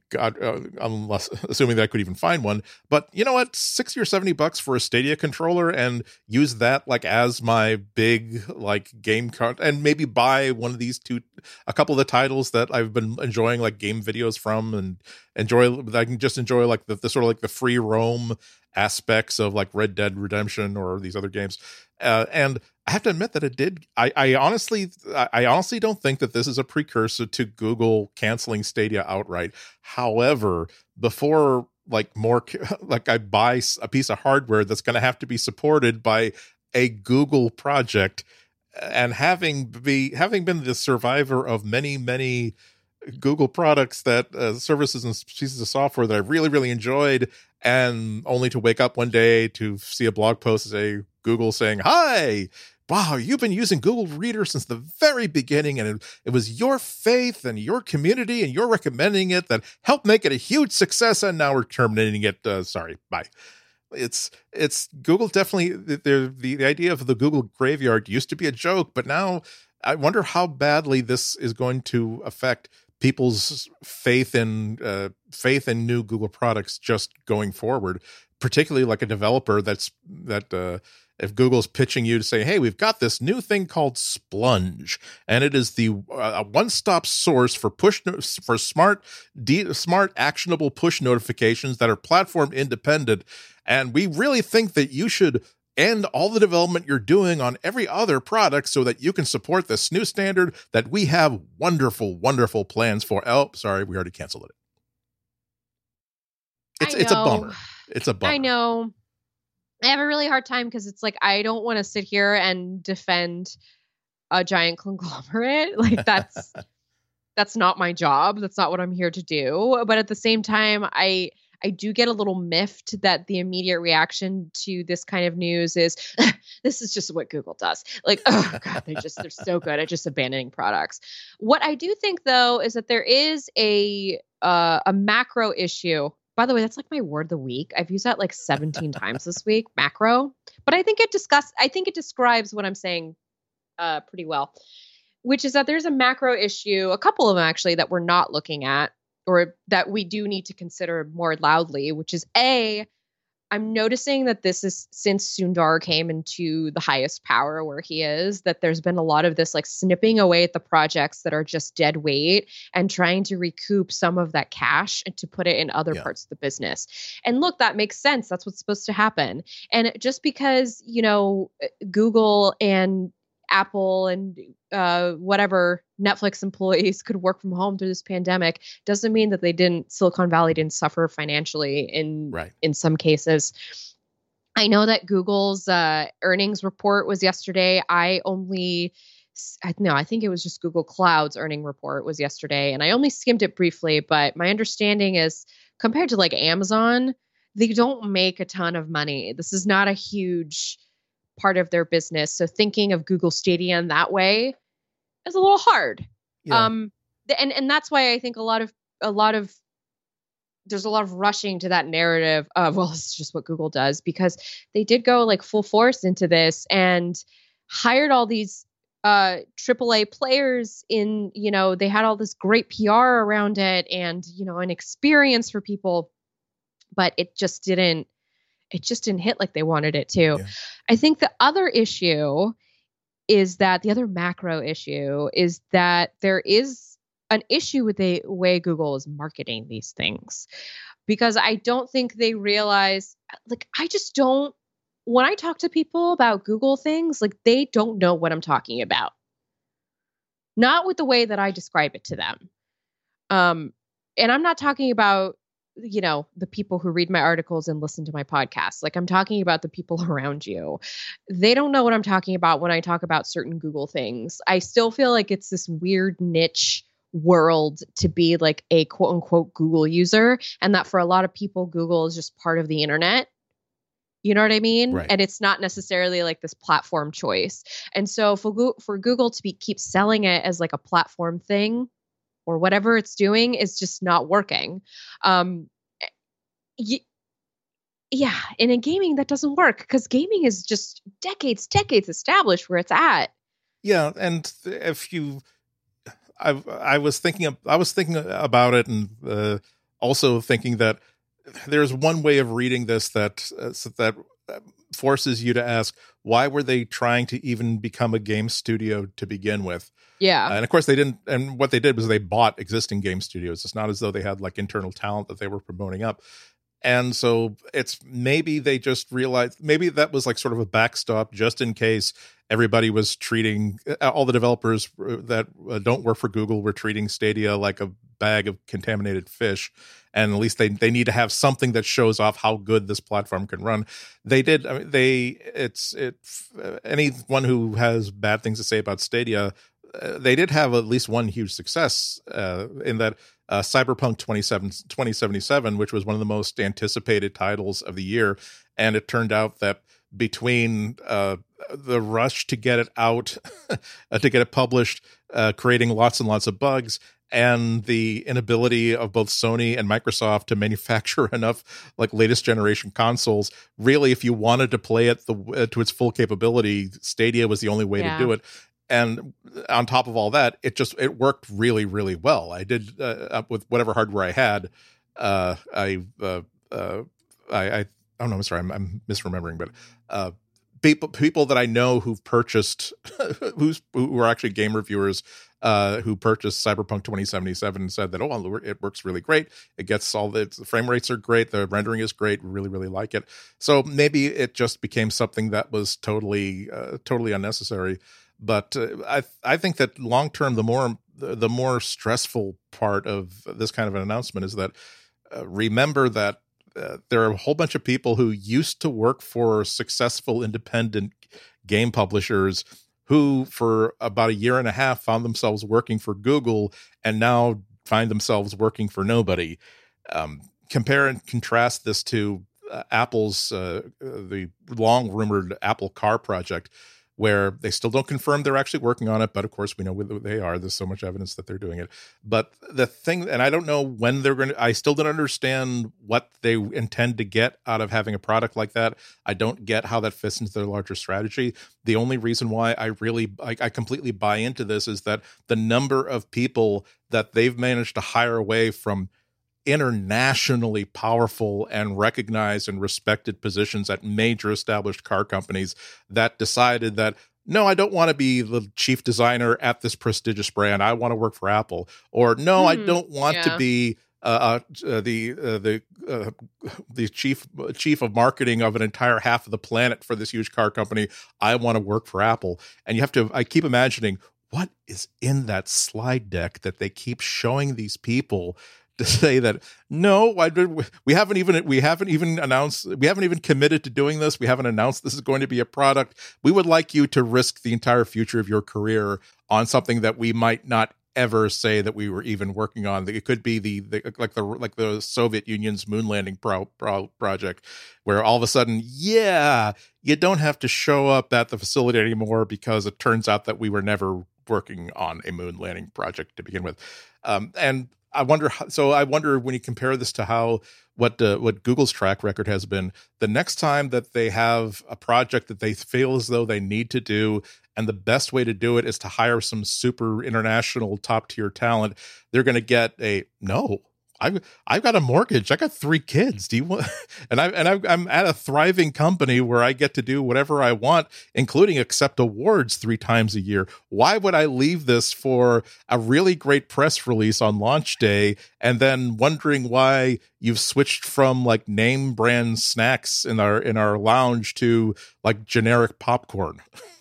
S2: God, uh, unless [LAUGHS] assuming that I could even find one. But you know what, sixty or seventy bucks for a Stadia controller, and use that like as my big like game card, and maybe buy one of these two, a couple of the titles that I've been enjoying like game videos from, and enjoy. I can just enjoy like the, the sort of like the free roam aspects of like Red Dead Redemption or these other games. Uh, and I have to admit that it did. I, I honestly, I honestly don't think that this is a precursor to Google canceling Stadia outright. However, before like more, [LAUGHS] like I buy a piece of hardware that's going to have to be supported by a Google project, and having be having been the survivor of many many Google products that uh, services and pieces of software that I really really enjoyed, and only to wake up one day to see a blog post say Google saying, "Hi, wow, you've been using Google Reader since the very beginning, and it, it, was your faith and your community and your recommending it that helped make it a huge success, and now we're terminating it. Uh, sorry, bye." It's it's Google definitely the, the the idea of the Google graveyard used to be a joke, but now I wonder how badly this is going to affect people's faith in uh, faith in new Google products just going forward, particularly like a developer that's that uh, if Google's pitching you to say, "Hey, we've got this new thing called Splunge, and it is the uh, one-stop source for push no- for smart, de- smart, actionable push notifications that are platform independent, and we really think that you should." End all the development you're doing on every other product so that you can support this new standard that we have wonderful, wonderful plans for. Oh, sorry, we already canceled it. It's it's a bummer. It's a bummer.
S1: I know. I have a really hard time because it's like I don't want to sit here and defend a giant [LAUGHS] conglomerate. Like that's [LAUGHS] that's not my job. That's not what I'm here to do. But at the same time, I I do get a little miffed that the immediate reaction to this kind of news is this is just what Google does. Like, oh god, they just they're so good at just abandoning products. What I do think though is that there is a uh, a macro issue by the way, that's like my word of the week. I've used that like 17 [LAUGHS] times this week, macro. But I think it discuss I think it describes what I'm saying uh, pretty well, which is that there's a macro issue, a couple of them actually that we're not looking at or that we do need to consider more loudly, which is A, I'm noticing that this is since Sundar came into the highest power where he is, that there's been a lot of this like snipping away at the projects that are just dead weight and trying to recoup some of that cash and to put it in other yeah. parts of the business. And look, that makes sense. That's what's supposed to happen. And just because, you know, Google and Apple and uh, whatever Netflix employees could work from home through this pandemic doesn't mean that they didn't Silicon Valley didn't suffer financially in right. in some cases. I know that Google's uh, earnings report was yesterday. I only I no, I think it was just Google Cloud's earning report was yesterday, and I only skimmed it briefly. But my understanding is compared to like Amazon, they don't make a ton of money. This is not a huge part of their business. So thinking of Google Stadia in that way is a little hard. Yeah. Um, and and that's why I think a lot of a lot of there's a lot of rushing to that narrative of well, [LAUGHS] it's just what Google does because they did go like full force into this and hired all these uh AAA players in, you know, they had all this great PR around it and, you know, an experience for people, but it just didn't it just didn't hit like they wanted it to. Yeah. I think the other issue is that the other macro issue is that there is an issue with the way Google is marketing these things because I don't think they realize like I just don't when I talk to people about Google things like they don't know what I'm talking about. Not with the way that I describe it to them. Um and I'm not talking about you know the people who read my articles and listen to my podcast like i'm talking about the people [LAUGHS] around you they don't know what i'm talking about when i talk about certain google things i still feel like it's this weird niche world to be like a quote unquote google user and that for a lot of people google is just part of the internet You know what I mean?
S2: Right.
S1: And it's not necessarily like this platform choice. And so for Google, for Google to be keep selling it as like a platform thing or whatever it's doing is just not working. Um, y- yeah, and in gaming that doesn't work because gaming is just decades, decades established where it's at.
S2: Yeah, and if you, I I was thinking of, I was thinking about it, and uh, also thinking that there's one way of reading this that uh, that forces you to ask why were they trying to even become a game studio to begin with?
S1: Yeah.
S2: Uh, and of course they didn't and what they did was they bought existing game studios. It's not as though they had like internal talent that they were promoting up and so it's maybe they just realized maybe that was like sort of a backstop just in case everybody was treating all the developers uh, that uh, don't work for google were treating stadia like a bag of contaminated fish. And at least they they need to have something that shows off how good this platform can run. They did I mean, they it's it uh, anyone who has bad things to say about stadia they did have at least one huge success uh, in that uh, Cyberpunk 27, 2077, which was one of the most anticipated titles of the year. And it turned out that between uh, the rush to get it out, [LAUGHS] uh, to get it published, uh, creating lots and lots of bugs, and the inability of both Sony and Microsoft to [LAUGHS] manufacture enough like latest generation consoles, really, if you wanted to play it the, uh, to its full capability, Stadia was the only way
S1: Yeah.
S2: to do it and on top of all that it just it worked really really well. I did uh, up with whatever hardware i had uh i uh, uh i i oh no i'm sorry i'm, I'm misremembering but uh people people that i know who've purchased [LAUGHS] who's who are actually game reviewers uh who purchased cyberpunk 2077 and said that oh it works really great. It gets all the, the frame rates are great. The rendering is great. Really really like it. So maybe it just became something that was totally totally unnecessary but uh, I I think that long term, the more the, more stressful part of this kind of an announcement is that uh, remember that uh, there are a whole bunch of people who used to work for successful independent game publishers who for about a year and a half found themselves working for Google and now find themselves working for nobody. Um, compare and contrast this to uh, Apple's uh, the long rumored Apple Car project where they still don't confirm they're actually working on it, but of course we know they are. There's so much evidence that they're doing it. But the thing, and I don't know when they're going to. I still don't understand what they intend to get out of having a product like that. I don't get how that fits into their larger strategy. The only reason why I really, I, I completely buy into this is that the number of people that they've managed to hire away from internationally powerful and recognized and respected positions at major established car companies that decided that no, I don't want to be the chief designer at this prestigious brand. I want to work for Apple. Or no, I
S1: Hmm,
S2: don't want
S1: yeah.
S2: to be uh, uh, the uh, the uh, the chief chief of marketing of an entire half of the planet for this huge car company. I want to work for Apple. And you have to. I keep imagining what is in that slide deck that they keep showing these people to say that no I, we haven't even we haven't even announced we haven't even committed to doing this. We haven't announced this is going to be a product. We would like you to risk the entire future of your career on something that we might not ever say that we were even working on. It could be the, the like the like the soviet union's moon landing pro, pro, project where all of a sudden yeah you don't have to show up at the facility anymore because it turns out that we were never working on a moon landing project to begin with. Um, and I wonder. How, so I wonder when you compare this to how what uh, what Google's track record has been. The next time that they have a project that they feel as though they need to do, and the best way to do it is to hire some super international top tier talent, they're going to get a no. I've I've got a mortgage. I got three kids. Do you want? [LAUGHS] And I and I, I'm at a thriving company where I get to do whatever I want, including accept awards three times a year. Why would I leave this for a really great press release on launch day and then wondering why you've switched from like name brand snacks in our in our lounge to like generic popcorn? [LAUGHS]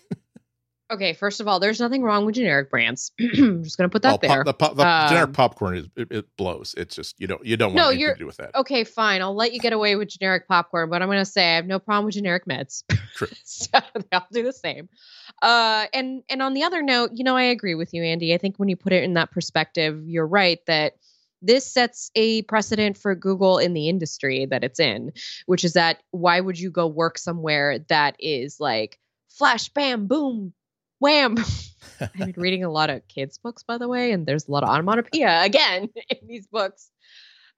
S1: Okay, first of all, there's nothing wrong with generic brands. [CLEARS THROAT] I'm just gonna put that
S2: Well,
S1: there.
S2: pop, the, pop, the
S1: Um,
S2: generic popcorn is it, it blows. It's just you don't you don't want
S1: No,
S2: anything
S1: you're-
S2: to do with that.
S1: okay, fine. I'll let you get away with generic popcorn, but I'm gonna say I have no problem with generic meds.
S2: True. [LAUGHS]
S1: so they all do the same. Uh, and and on the other note, you know, I agree with you, Andy. I think when you put it in that perspective, you're right that this sets a precedent for Google in the industry that it's in, which is that why would you go work somewhere that is like flash, bam, boom, wham? [LAUGHS] [LAUGHS] I've been reading a lot of kids' books, by the way, and there's a lot of onomatopoeia [LAUGHS] again in these books.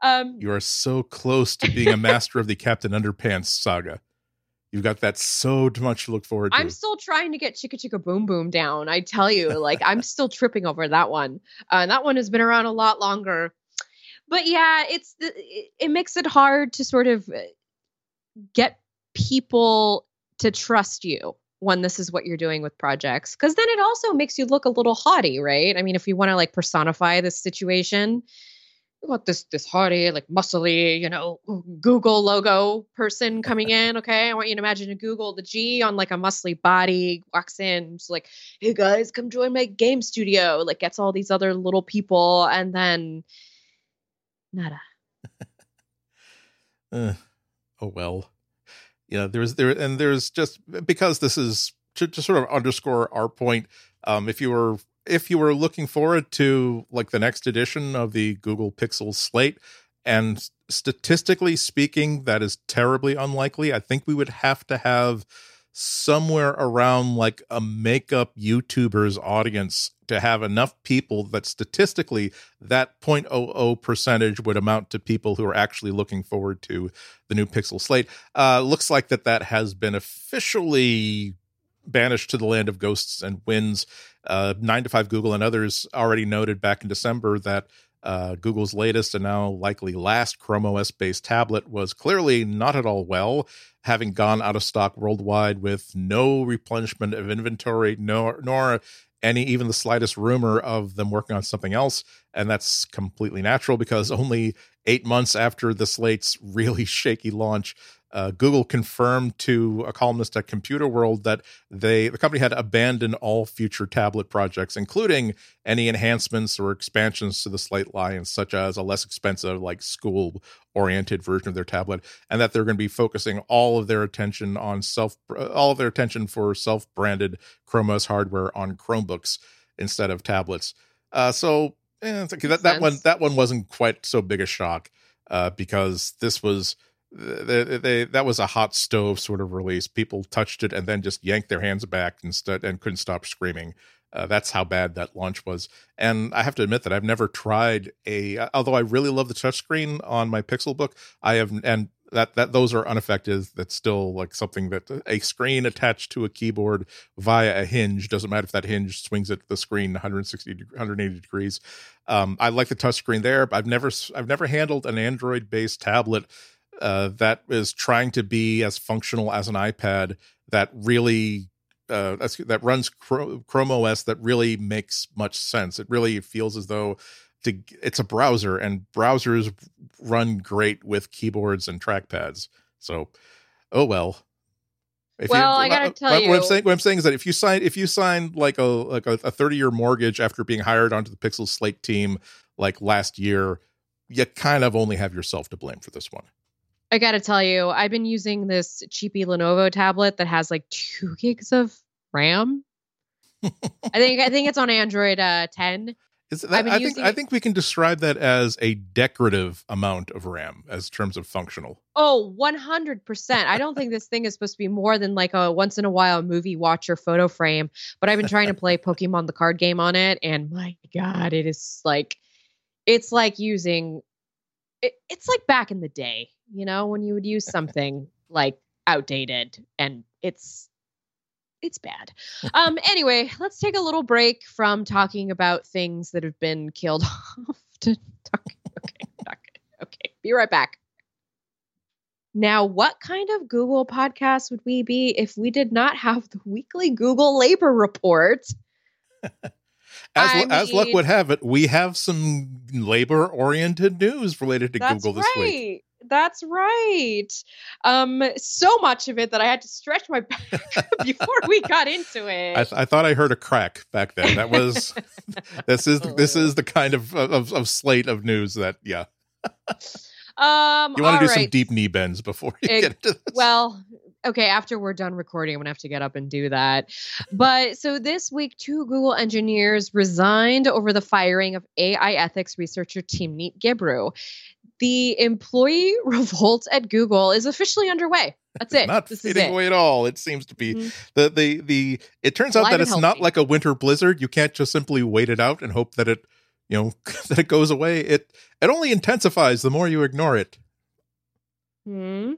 S1: Um,
S2: you are so close to being a master of the Captain Underpants saga. You've got that so much to look forward to.
S1: I'm still trying to get Chicka Chicka Boom Boom down. I tell you, like I'm still tripping over that one. Uh, that one has been around a lot longer. But yeah, it's it, it makes it hard to sort of uh, get people to trust you when this is what you're doing with projects because then it also makes you look a little haughty right? I mean if you want to like personify this situation you want this this haughty like muscly you know google logo person coming [LAUGHS] in okay? I want you to imagine a google the g on like a muscly body walks in it's like hey guys come join my game studio like gets all these other little people and then nada. [LAUGHS]
S2: Uh, oh well you know there's there and there's just because this is to, to sort of underscore our point um if you were if you were looking forward to like the next edition of the google pixel slate and statistically speaking that is terribly unlikely i think we would have to have somewhere around like a makeup YouTuber's audience to have enough people that statistically that 0.00 percentage would amount to people who are actually looking forward to the new Pixel slate. Uh, looks like that that has been officially banished to the land of ghosts and winds. Uh, 9 to 5 Google and others already noted back in December that uh, Google's latest and now likely last Chrome OS based tablet was clearly not at all well, having gone out of stock worldwide with no replenishment of inventory, nor, nor any even the slightest rumor of them working on something else. And that's completely natural because only eight months after the slate's [LAUGHS] really shaky launch, uh, Google confirmed to a columnist at Computer World that they the company had abandoned all future tablet projects, including any enhancements or expansions to the Slate line, such as a less expensive, like school-oriented version of their tablet, and that they're going to be focusing all of their attention on self, all of their attention for self-branded Chrome OS hardware on Chromebooks instead of tablets. Uh, so eh, that that one that one wasn't quite so big a shock uh, because this was they, they, that was a hot stove sort of release. People touched it and then just yanked their hands back instead and couldn't stop screaming. Uh, that's how bad that launch was. And I have to admit that I've never tried a. Although I really love the touchscreen on my Pixel Book, I have and that that those are unaffected. That's still like something that a screen attached to a keyboard via a hinge doesn't matter if that hinge swings at the screen 160 180 degrees. Um, I like the touchscreen there. But I've never I've never handled an Android based tablet uh, that is trying to be as functional as an iPad that really uh, that runs Chrome OS that really makes much sense. It really feels as though to, it's a browser, and browsers run great with keyboards and trackpads. So, oh well.
S1: If well, you, I gotta tell
S2: what,
S1: you,
S2: what I'm saying. What I'm saying is that if you sign, if you sign like a like a 30 year mortgage after being hired onto the Pixel Slate team like last year, you kind of only have yourself to blame for this one.
S1: I got to tell you, I've been using this cheapy Lenovo tablet that has like two [LAUGHS] gigs of RAM. I think I think it's on Android uh, 10.
S2: That, I think I think we can describe that as a decorative amount of RAM as terms of functional.
S1: Oh, 100%. I don't think this thing is supposed to be more than like a once in a while movie watcher photo frame, but I've been trying to play [LAUGHS] Pokemon the card game on it and my god, it is like it's like using it, it's like back in the day you know, when you would use something like outdated and it's it's bad. [LAUGHS] Um anyway, let's take a little break from talking about things that have been killed [LAUGHS] off to talk okay, talk, okay. Be right back. Now, what kind of Google podcast would we be if we did not have the weekly Google labor report? [LAUGHS]
S2: as, as luck would have it, we have some labor oriented news related to Google this
S1: right.
S2: week.
S1: That's right. Um, so much of it that I had to stretch my [LAUGHS] back before we got into it.
S2: I, th- I, thought I heard a crack back then. That [LAUGHS] was this is this is the kind of, of of slate of news that yeah.
S1: Um,
S2: you want to do right. some deep knee bends before [LAUGHS] you it, get into this.
S1: Well, okay, after we're done recording, I'm gonna have to get up and do that. But so this week, two Google engineers resigned over the firing of AI ethics researcher Team Timnit Gebru. The employee [LAUGHS] revolt at Google is officially underway. That's it.
S2: not
S1: this
S2: fading
S1: is it.
S2: away at all. It seems to be
S1: Mhm.
S2: the the the. It turns out that it's not like a winter blizzard. You can't just simply wait it out and hope that it, you know, [LAUGHS] that it goes away. It it only intensifies the more you ignore it.
S1: Hmm.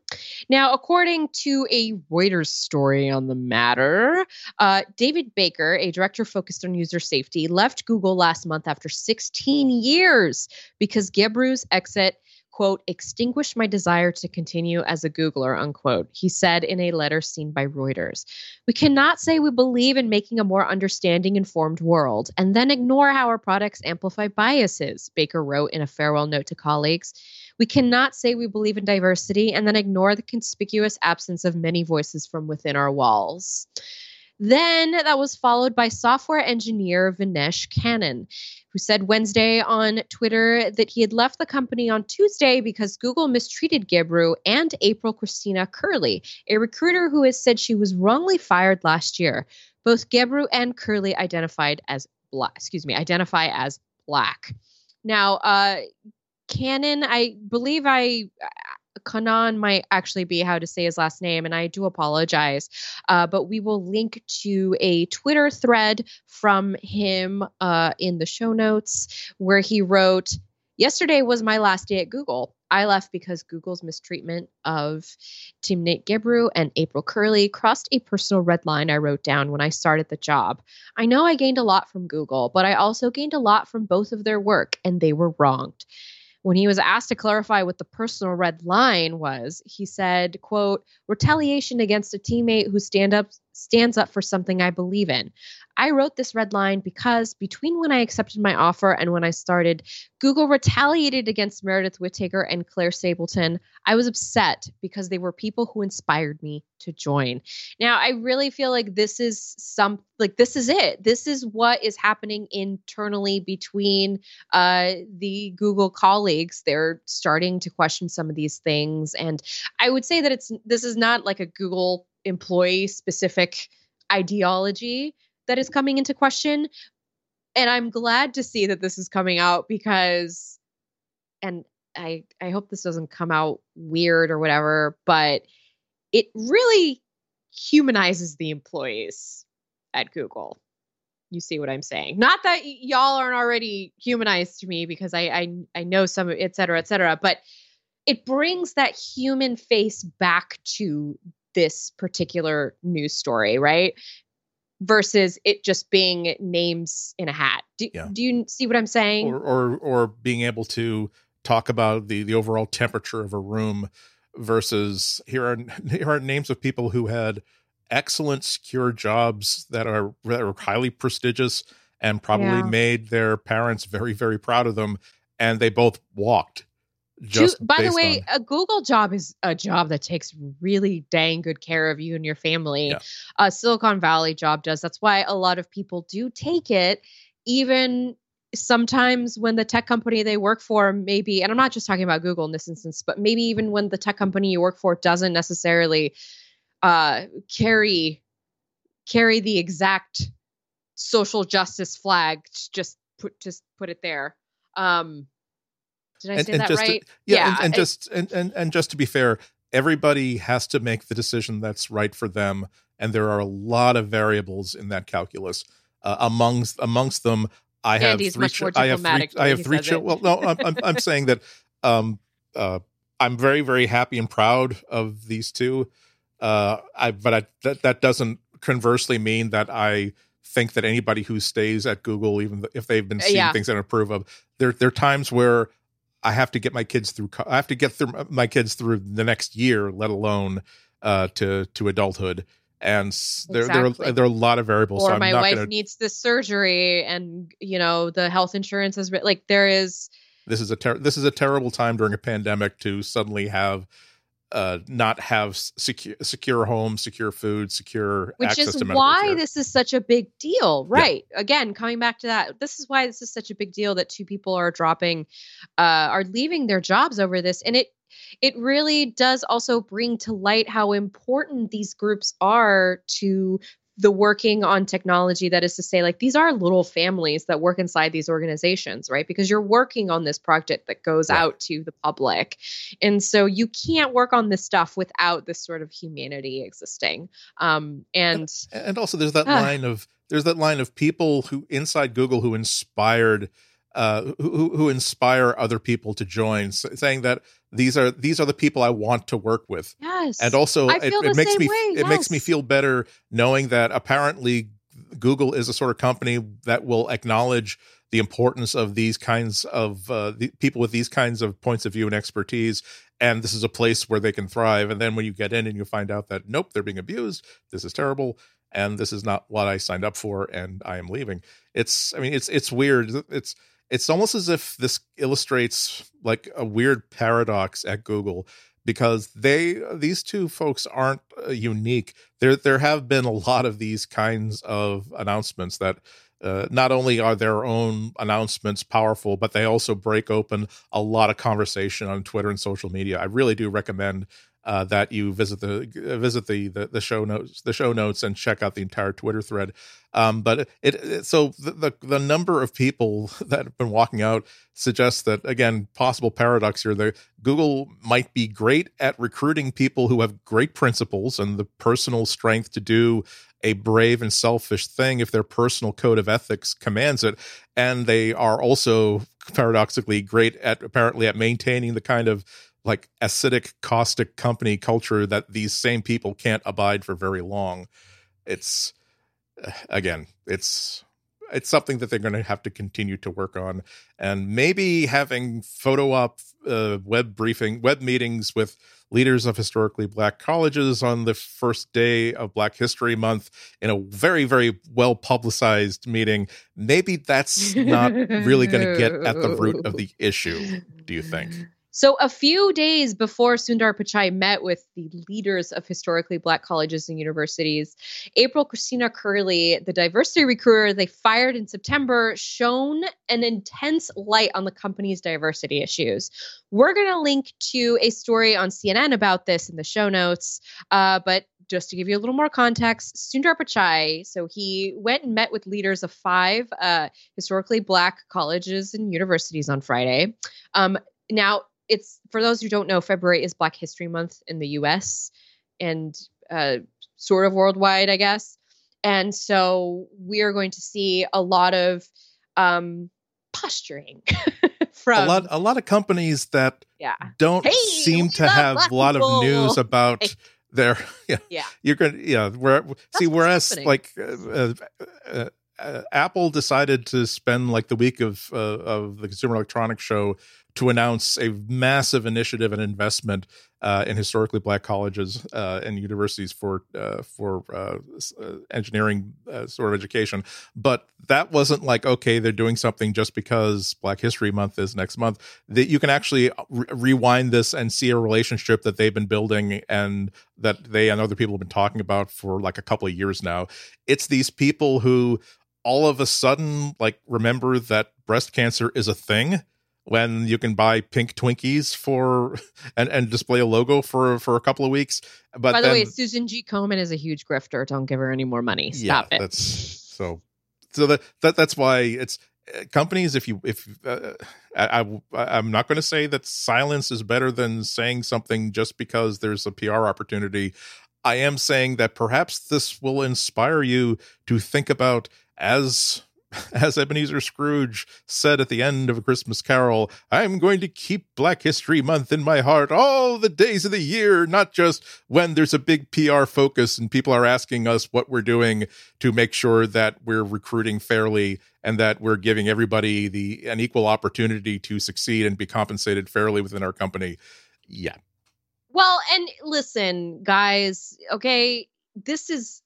S1: Now, according to a Reuters story on the matter, uh, David Baker, a director focused on user safety, left Google last month after 16 years because Gebru's exit, quote, extinguished my desire to continue as a Googler, unquote. He said in a letter seen by Reuters. We cannot say we believe in making a more understanding, informed world and then ignore how our products amplify biases, Baker wrote in a farewell note to colleagues. We cannot say we believe in diversity and then ignore the conspicuous absence of many voices from within our walls. Then that was followed by software engineer Vinesh Cannon, who said Wednesday on Twitter that he had left the company on Tuesday because Google mistreated Gebru and April Christina Curley, a recruiter who has said she was wrongly fired last year. Both Gebru and Curley identified as black, excuse me, identify as black. Now, uh, Cannon, I believe I Kanan might actually be how to say his last name, and I do apologize. Uh, but we will link to a Twitter thread from him uh, in the show notes where he wrote, Yesterday was my last day at Google. I left because Google's mistreatment of Timnit Gebru and April Curley crossed a personal red line I wrote down when I started the job. I know I gained a lot from Google, but I also gained a lot from both of their work, and they were wronged when he was asked to clarify what the personal red line was he said quote retaliation against a teammate who stand up stands up for something i believe in i wrote this red line because between when i accepted my offer and when i started google retaliated against meredith whittaker and claire stapleton. I was upset because they were people who inspired me to join. Now i really feel like this is some like this is it. This is what is happening internally between uh, the Google colleagues, they're starting to question some of these things. And I would say that it's this is not like a Google employee specific ideology that is coming into question. And I'm glad to see that this is coming out because, and I I hope this doesn't come out weird or whatever, but it really humanizes the employees at Google you see what I'm saying. Not that y- y'all aren't already humanized to me because I I, I know some, et cetera, et cetera, but it brings that human face back to this particular news story, right? Versus it just being names in a hat. Do,
S2: Yeah.
S1: do you see what I'm saying?
S2: or or or being able to talk about the the overall temperature of a room versus here are [LAUGHS] here are names of people who had excellent secure jobs that are that are highly prestigious and probably
S1: Yeah.
S2: made their parents very very proud of them and they both walked Just
S1: by the way,
S2: on-
S1: a Google job is a job that takes really dang good care of you and your family.
S2: Yeah.
S1: A Silicon Valley job does. That's why a lot of people do take it, even sometimes when the tech company they work for maybe, and I'm not just talking about Google in this instance, but maybe even when the tech company you work for doesn't necessarily uh, carry carry the exact social justice flag. Just put just put it there. Um, did I say that
S2: just
S1: right?
S2: To, yeah,
S1: Yeah,
S2: and, and just and, and and just to be fair, everybody has to make the decision that's right for them, and there are a lot of variables in that calculus. Uh, amongst amongst them, I have
S1: Andy's
S2: three.
S1: more
S2: I have three. I have three.
S1: says
S2: Chi-
S1: it.
S2: well, no, I'm, I'm I'm saying that um uh I'm very very happy and proud of these two. Uh, I but I that that doesn't conversely mean that I think that anybody who stays at Google, even if they've been seeing
S1: Yeah.
S2: things I don't approve of, there there are times where I have to get my kids through. I have to get through my kids through the next year, let alone uh, to to adulthood. And there there are, there are a lot of variables.
S1: or
S2: so
S1: my wife
S2: gonna.
S1: needs this surgery and you know the health insurance is like there is
S2: This is a ter- this is a terrible time during a pandemic to suddenly have uh not have secure secure home, secure food, secure
S1: which is why
S2: care.
S1: this is such a big deal right again coming back to that this is why this is such a big deal that two people are dropping uh are leaving their jobs over this and it it really does also bring to light how important these groups are to the working on technology that is to say like these are little families that work inside these organizations right? Because you're working on this project that goes right. out to the public. And so you can't work on this stuff without this sort of humanity existing. Um and
S2: and also there's that uh, line of there's that line of people who inside google who inspired uh, who, who inspire other people to join, saying that these are these are the people I want to work with.
S1: Yes,
S2: and also it, it makes me way, it makes me feel better knowing that apparently Google is a sort of company that will acknowledge the importance of these kinds of uh, the people with these kinds of points of view and expertise and this is a place where they can thrive. And then when you get in and you find out that nope they're being abused this is terrible and this is not what i signed up for and i am leaving. It's i mean it's it's weird. It's it's almost as if this illustrates like a weird paradox at Google because they these two folks aren't uh, unique. There there have been a lot of these kinds of announcements that uh, not only are their own announcements powerful, but they also break open a lot of conversation on Twitter and social media. I really do recommend uh, that you visit the visit the, the, the show notes the show notes and check out the entire Twitter thread. Um, but it, it so the, the, the number of people [LAUGHS] that have been walking out suggests that again possible paradox here. The Google might be great at recruiting people who have great principles and the personal strength to do a brave and selfish thing if their personal code of ethics commands it and they are also paradoxically great at apparently at maintaining the kind of like acidic caustic company culture that these same people can't abide for very long. It's uh, again it's it's something that they're going to have to continue to work on. And maybe having photo op uh, web briefing web meetings with leaders of historically black colleges on the first day of black history month in a very very well publicized meeting maybe that's not really going to get at the root of the issue do you think
S1: so, a few days before Sundar Pichai met with the leaders of historically black colleges and universities, April Christina Curley, the diversity recruiter they fired in September, shone an intense light on the company's diversity issues. We're going to link to a story on CNN about this in the show notes, uh, but just to give you a little more context, Sundar Pichai, so he went and met with leaders of five uh, historically black colleges and universities on Friday. Um, now, it's for those who don't know, February is Black History Month in the U.S. and uh, sort of worldwide, I guess. And so we are going to see a lot of um, posturing [LAUGHS] from
S2: a lot. A lot of companies that
S1: yeah.
S2: don't
S1: hey,
S2: seem to have a lot people. of news about. Hey. Their [LAUGHS] yeah,
S1: yeah,
S2: you're gonna yeah. Where see, whereas happening. like uh, uh, uh, Apple decided to spend like the week of uh, of the Consumer Electronics Show to announce a massive initiative and investment uh, in historically black colleges uh, and universities for uh, for uh, uh, engineering uh, sort of education. But that wasn't like okay, they're doing something just because Black History Month is next month. That you can actually re- rewind this and see a relationship that they've been building and that they and other people have been talking about for like a couple of years now. It's these people who all of a sudden like remember that breast cancer is a thing when you can buy pink Twinkies for [LAUGHS] and, and display a logo for for a couple of weeks. But
S1: by the
S2: then,
S1: way, Susan G. Komen is a huge grifter. Don't give her any more money. Stop
S2: yeah,
S1: it.
S2: That's so. So that, that that's why it's uh, companies. If you if uh, I, I I'm not going to say that silence is better than saying something just because there's a PR opportunity. I am saying that perhaps this will inspire you to think about as [LAUGHS] as Ebenezer Scrooge said at the end of A Christmas Carol, I'm going to keep Black History Month in my heart all the days of the year, not just when there's a big PR focus and people are asking us what we're doing to make sure that we're recruiting fairly and that we're giving everybody the an equal opportunity to succeed and be compensated fairly within our company. Yeah.
S1: Well, and listen, guys, okay, this is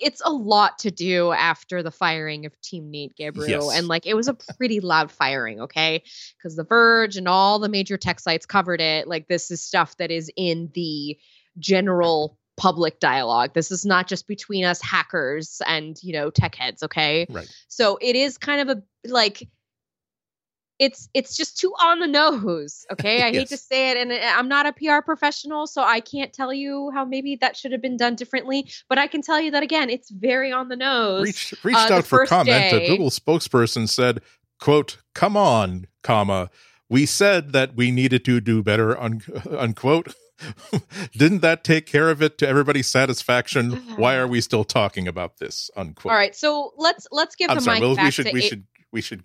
S1: it's a lot to do after the firing of Timnit Gebru. Yes. And like it was a pretty loud firing, okay? Because The Verge and all the major tech sites covered it. Like this is stuff that is in the general public dialogue. This is not just between us hackers and, you know, tech heads, okay?
S2: Right.
S1: So it is kind of a like it's it's just too on the nose. [LAUGHS] Okay, I yes. hate to say it, and I'm not a PR professional, so I can't tell you how maybe that should have been done differently. But I can tell you that again, it's very on the nose.
S2: Reached, reached uh, out for comment. Day. A Google spokesperson said, "quote Come on, comma." We said that we needed to do better, un- [LAUGHS] unquote. [LAUGHS] Didn't that take care of it to everybody's satisfaction? [SIGHS] Why are we still talking about this? Unquote.
S1: All right, so let's let's give I'm the sorry, mic back
S2: we should
S1: to
S2: we should we should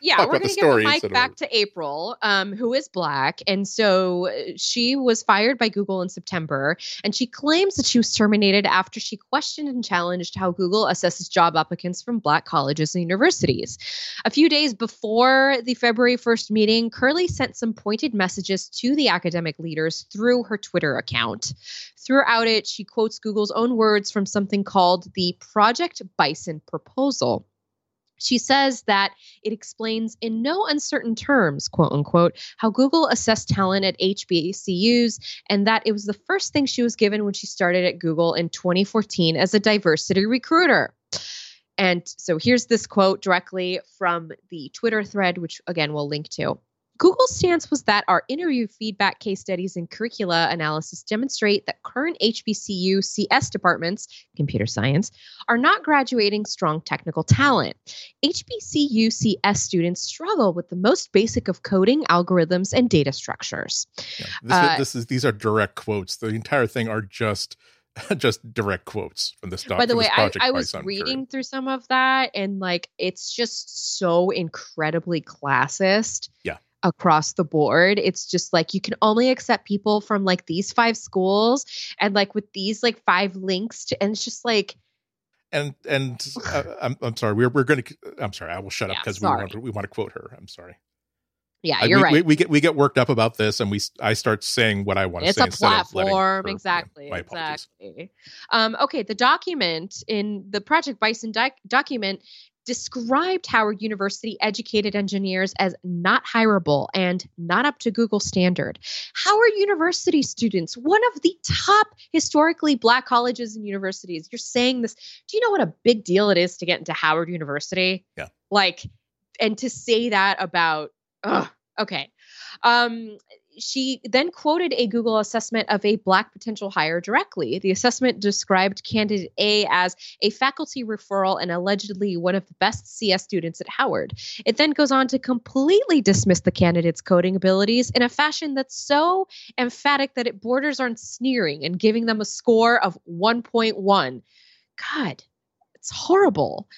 S1: yeah, we're going to give the mic back to April, um, who is black. And so uh, she was fired by Google in September. And she claims that she was terminated after she questioned and challenged how Google assesses job applicants from black colleges and universities. A few days before the February 1st meeting, Curley sent some pointed messages to the academic leaders through her Twitter account. Throughout it, she quotes Google's own words from something called the Project Bison proposal. She says that it explains in no uncertain terms, quote unquote, how Google assessed talent at HBCUs and that it was the first thing she was given when she started at Google in 2014 as a diversity recruiter. And so here's this quote directly from the Twitter thread, which again we'll link to. Google's stance was that our interview feedback case studies and curricula analysis demonstrate that current HBCU CS departments, computer science, are not graduating strong technical talent. HBCU CS students struggle with the most basic of coding, algorithms, and data structures.
S2: Yeah, this, uh, this is these are direct quotes. The entire thing are just [LAUGHS] just direct quotes from this doc.
S1: By the way, I, I was reading through some of that, and like it's just so incredibly classist.
S2: Yeah
S1: across the board. It's just like you can only accept people from like these five schools and like with these like five links to, and it's just like
S2: and and uh, I'm I'm sorry we're we're going to I'm sorry I will shut up because we want to, we want to quote her. I'm sorry.
S1: Yeah, you're
S2: I, we,
S1: right.
S2: We, we, get we get worked up about this, and we I start saying what I want to
S1: say. It's a platform, her, exactly, exactly. Um, okay, the document in the Project Bison doc- document described Howard University educated engineers as not hireable and not up to Google standard. Howard University students, one of the top historically black colleges and universities, you're saying this. Do you know what a big deal it is to get into Howard University?
S2: Yeah.
S1: Like, and to say that about, ugh, okay. Um, she then quoted a Google assessment of a Black potential hire directly. The assessment described candidate A as a faculty referral and allegedly one of the best CS students at Howard. It then goes on to completely dismiss the candidate's coding abilities in a fashion that's so emphatic that it borders on sneering and giving them a score of 1.1. God, it's horrible.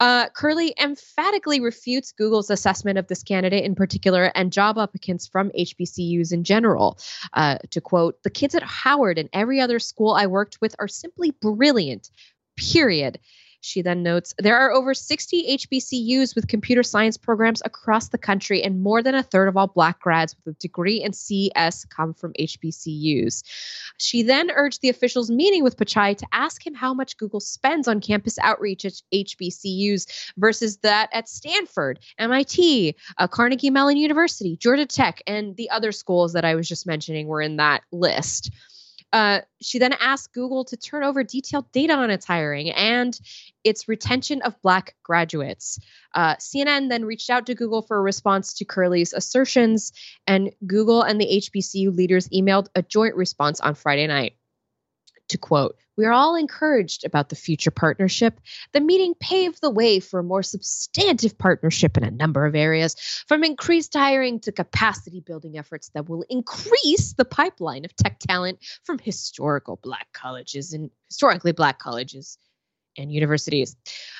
S1: Uh, Curley emphatically refutes Google's assessment of this candidate in particular and job applicants from HBCUs in general. Uh, to quote, the kids at Howard and every other school I worked with are simply brilliant, period. She then notes there are over 60 HBCUs with computer science programs across the country, and more than a third of all Black grads with a degree in CS come from HBCUs. She then urged the officials meeting with Pichai to ask him how much Google spends on campus outreach at HBCUs versus that at Stanford, MIT, uh, Carnegie Mellon University, Georgia Tech, and the other schools that I was just mentioning were in that list. Uh, she then asked Google to turn over detailed data on its hiring and its retention of Black graduates. Uh, CNN then reached out to Google for a response to Curley's assertions, and Google and the HBCU leaders emailed a joint response on Friday night. To quote, we are all encouraged about the future partnership. The meeting paved the way for a more substantive partnership in a number of areas, from increased hiring to capacity building efforts that will increase the pipeline of tech talent from historical black colleges and historically black colleges and universities.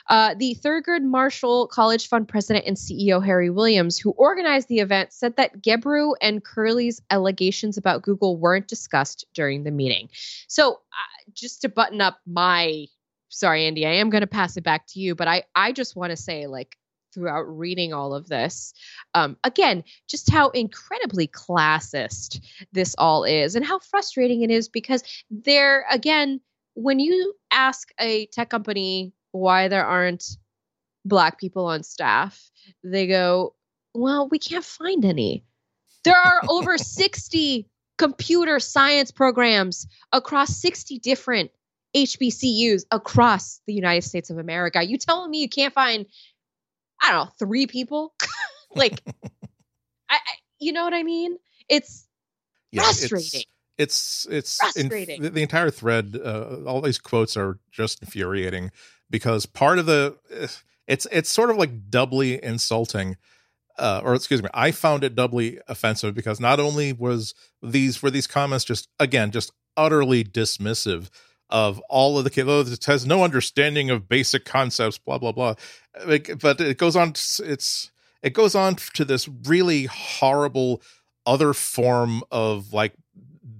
S1: Uh, the Thurgood Marshall College Fund president and CEO Harry Williams, who organized the event, said that Gebru and Curley's allegations about Google weren't discussed during the meeting. So, uh, just to button up my, sorry, Andy, I am going to pass it back to you, but I, I just want to say, like, throughout reading all of this. Um, again, just how incredibly classist this all is and how frustrating it is because they're, again, when you ask a tech company why there aren't black people on staff, they go, well, we can't find any. There are [LAUGHS] over 60 computer science programs across 60 different HBCUs across the United States of America. You telling me you can't find, I don't know, three people? [LAUGHS] like, [LAUGHS] I, I, you know what I mean? It's
S2: Yeah,
S1: frustrating.
S2: It's it's, it's
S1: Frustrating.
S2: In, the, entire thread. Uh, all these quotes are just infuriating because part of the it's it's sort of like doubly insulting. Uh, or excuse me, I found it doubly offensive because not only was these were these comments just again just utterly dismissive of all of the kids. Oh, this has no understanding of basic concepts. Blah blah blah. Like, But it goes on. It's it goes on to this really horrible other form of like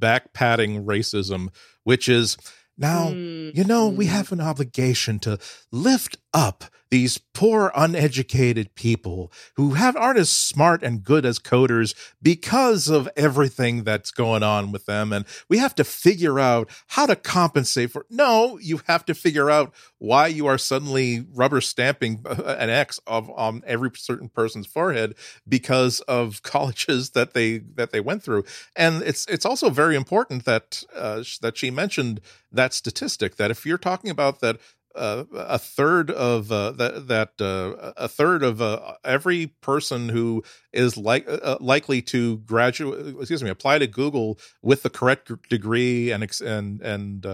S2: back patting racism, which is now
S1: Mm,
S2: you know, we
S1: mm.
S2: have an obligation to lift up these poor, uneducated people who have aren't as smart and good as coders because of everything that's going on with them, and we have to figure out how to compensate for. No, you have to figure out why you are suddenly rubber stamping [LAUGHS] an X of on every certain person's forehead because of [LAUGHS] colleges that they that they went through, and it's it's also very important that uh, that she mentioned that statistic that if you're talking about that uh, a third of uh, that that uh, a third of uh, every person who is like uh, likely to graduate excuse me apply to Google with the correct degree and and and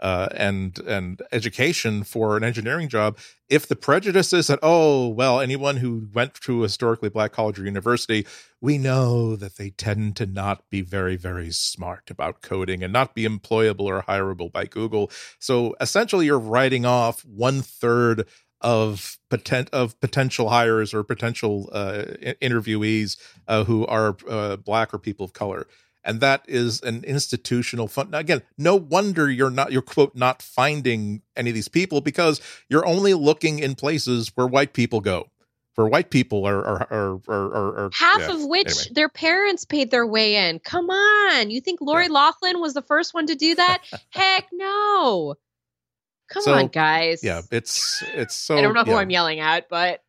S2: uh, and and education for an engineering job. If the prejudice is that oh well anyone who went to a historically black college or university, we know that they tend to not be very very smart about coding and not be employable or hireable by Google. So essentially, you're writing off one third of potent of potential hires or potential uh, interviewees uh, who are uh, black or people of color and that is an institutional fun again no wonder you're not you're quote not finding any of these people because you're only looking in places where white people go where white people are are are are, are,
S1: half
S2: yeah,
S1: of which
S2: anyway.
S1: their parents paid their way in. Come on. You think Lori Laughlin was the first one to do that? [LAUGHS] Heck no. Come
S2: So,
S1: on, guys.
S2: yeah it's it's so
S1: I don't know who
S2: yeah.
S1: I'm yelling at, but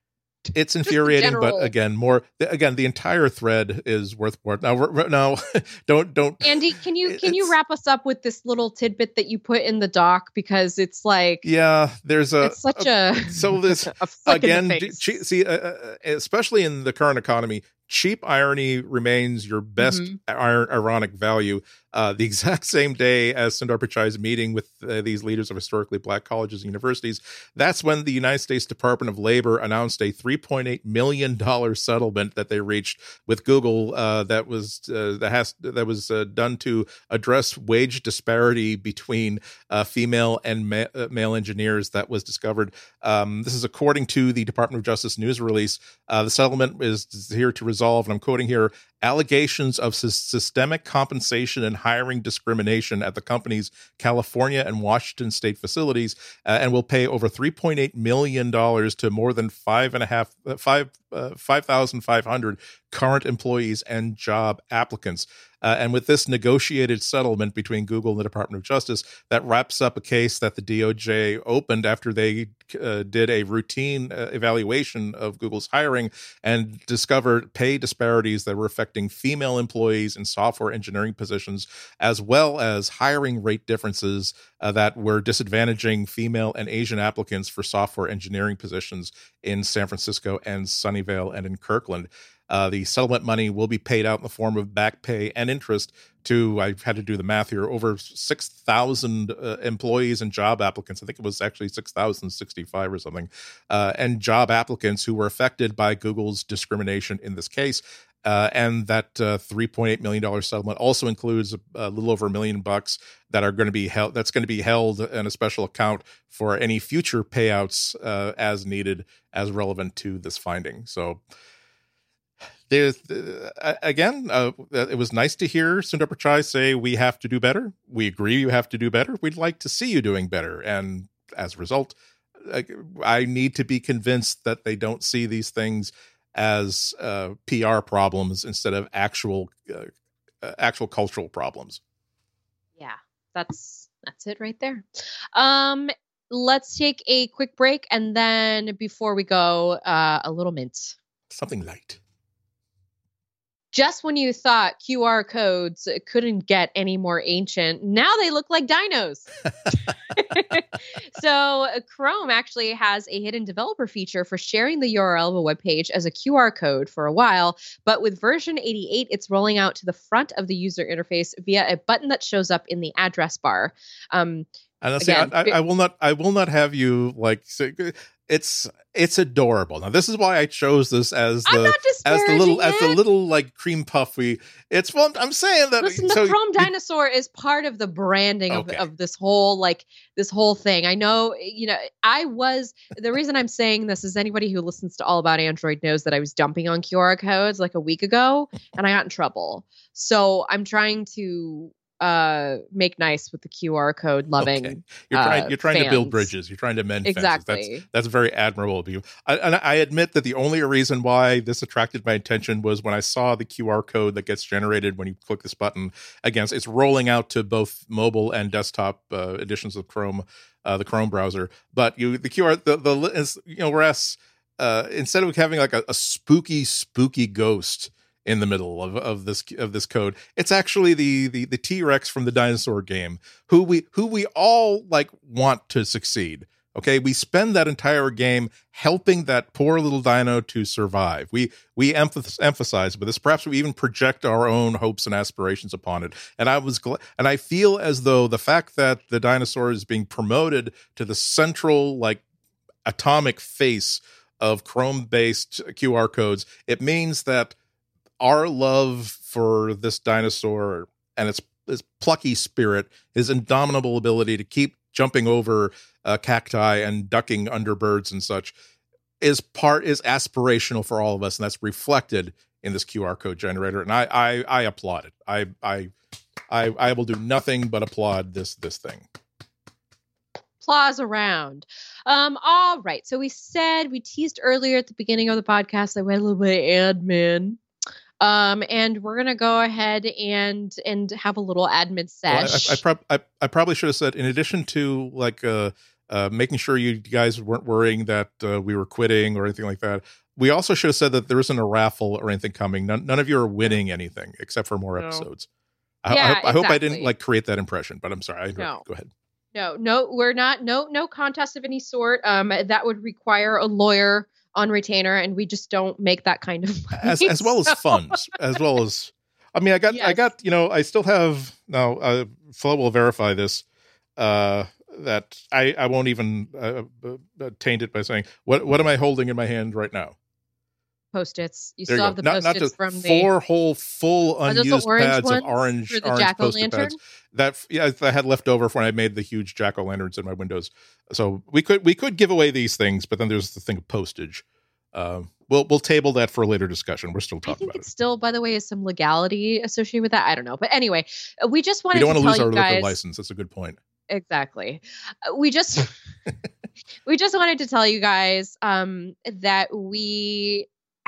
S2: it's infuriating but again more again the entire thread is worth more now now [LAUGHS] don't don't
S1: Andy, can you [LAUGHS] can you wrap us up with this little tidbit that you put in the doc because it's like
S2: yeah there's a
S1: it's such a
S2: so this [LAUGHS]
S1: a
S2: again
S1: the
S2: d-
S1: face.
S2: che- see uh, uh, especially in the current economy cheap irony remains your best
S1: Mhm.
S2: ir- ironic value uh, the [LAUGHS] exact same day as Sundar Pichai's meeting with uh, these leaders of historically black colleges and universities, that's when the United States Department of Labor announced a $3.8 million settlement that they reached with Google uh, that was uh, that has that was uh, done to address wage disparity between uh, female and ma- male engineers that was discovered. Um, this is according to the Department of Justice news release. The settlement is here to resolve, and I'm quoting here allegations of sys- systemic compensation and hiring discrimination at the company's California and Washington state facilities, uh, and will pay over 3.8 million dollars to more than five and a half, uh, five, uh, five thousand five hundred current employees and job applicants. Uh, and with this negotiated settlement between Google and the Department of Justice, that wraps up a case that the DOJ opened after they uh, did a routine uh, evaluation of Google's hiring and discovered pay disparities that were affecting female employees in software engineering positions, as well as hiring rate differences uh, that were disadvantaging female and Asian applicants for software engineering positions in San Francisco and Sunnyvale and in Kirkland. Uh, the settlement money will be paid out in the form of back pay and interest to, I've had to do the math here, over 6,000 uh, employees and job applicants. I think it was actually 6,065 or something, uh, and job applicants who were affected by Google's discrimination in this case. Uh, and that uh, $3.8 million settlement also includes a, a little over a million bucks that are going to be held, that's going to be held in a special account for any future payouts uh, as needed, as relevant to this finding. So, there's uh, again uh, it was nice to hear sundar pichai say we have to do better. We agree you have to do better. We'd like to see you doing better. And as a result I, I need to be convinced that they don't see these things as uh, pr problems instead of actual uh, uh, actual cultural problems
S1: yeah, that's that's it right there. Um, let's take a quick break, and then before we go, uh, a little mint.
S2: something light
S1: just when you thought QR codes couldn't get any more ancient, now they look like dinos. [LAUGHS] [LAUGHS] so, uh, Chrome actually has a hidden developer feature for sharing the URL of a web page as a QR code for a while. But with version 88, it's rolling out to the front of the user interface via a button that shows up in the address bar. Um,
S2: and I, say, I, I, I, will not. I will not have you like. Say, it's it's adorable. Now this is why I chose this as the as the little
S1: it.
S2: as the little like cream puffy. It's well, I'm saying that.
S1: Listen, so the chrome you, dinosaur is part of the branding okay. of of this whole like this whole thing. I know, you know, I was the reason I'm saying this is anybody who listens to all about Android knows that I was dumping on QR codes like a week ago, and I got in trouble. So I'm trying to uh make nice with the QR code loving. Okay.
S2: You're trying
S1: uh,
S2: you're trying to build bridges. You're trying to mend
S1: exactly.
S2: fences. That's that's very admirable of you. I, and I admit that the only reason why this attracted my attention was when I saw the QR code that gets generated when you click this button against it's rolling out to both mobile and desktop uh, editions of Chrome, uh, the Chrome browser. But you the QR the the you know whereas uh, instead of having like a, a spooky spooky ghost in the middle of, of this of this code. It's actually the the the T Rex from the dinosaur game, who we who we all like want to succeed. Okay, we spend that entire game helping that poor little dino to survive. We we emph- emphasize but this. Perhaps we even project our own hopes and aspirations upon it. And I was glad, and I feel as though the fact that the dinosaur is being promoted to the central like atomic face of Chrome based QR codes, it means that our love for this dinosaur and its its plucky spirit, his indomitable ability to keep jumping over uh, cacti and ducking under birds and such, is part is aspirational for all of us, and that's reflected in this QR code generator. And I I, I applaud it. I I I I will do nothing but applaud this this thing.
S1: Applause around. Um, all right. So we said we teased earlier at the beginning of the podcast that we had a little bit admin um, and we're gonna go ahead and and have a little admin sesh.
S2: Well, I, I, prob- I, I, probably should have said, in addition to like uh, uh, making sure you guys weren't worrying that uh, we were quitting or anything like that. We also should have said that there isn't a raffle or anything coming. None, none of you are winning anything except for more no. episodes. I,
S1: yeah,
S2: I,
S1: exactly.
S2: I, hope I didn't like create that impression, but I'm sorry.
S1: no.
S2: Go ahead.
S1: No, no, we're not. No, no contest of any sort. Um, that would require a lawyer on retainer and we just don't make that kind of money,
S2: as, as well so. as funds as well as i mean i got yes. i got you know i still have now uh flo will verify this uh that i i won't even uh, uh, taint it by saying what what am i holding in my hand right now
S1: post-its. You
S2: there
S1: still
S2: you
S1: have the
S2: not,
S1: post-its
S2: not
S1: from
S2: the four whole full unused pads of orange
S1: for the
S2: orange
S1: jack-o'-lantern?
S2: pads. That yeah, I had left over when I made the huge jack o' lanterns in my windows. So we could we could give away these things, but then there's the thing of postage. Um, we'll we'll table that for a later discussion. We're still talking
S1: I think
S2: about
S1: it's
S2: it.
S1: still, by the way, is some legality associated with that. I don't know, but anyway, uh, we just wanted
S2: we don't
S1: to
S2: want to
S1: tell
S2: lose our
S1: guys,
S2: liquor license. That's a good point.
S1: Exactly. Uh, we just [LAUGHS] [LAUGHS] we just wanted to tell you guys um, that we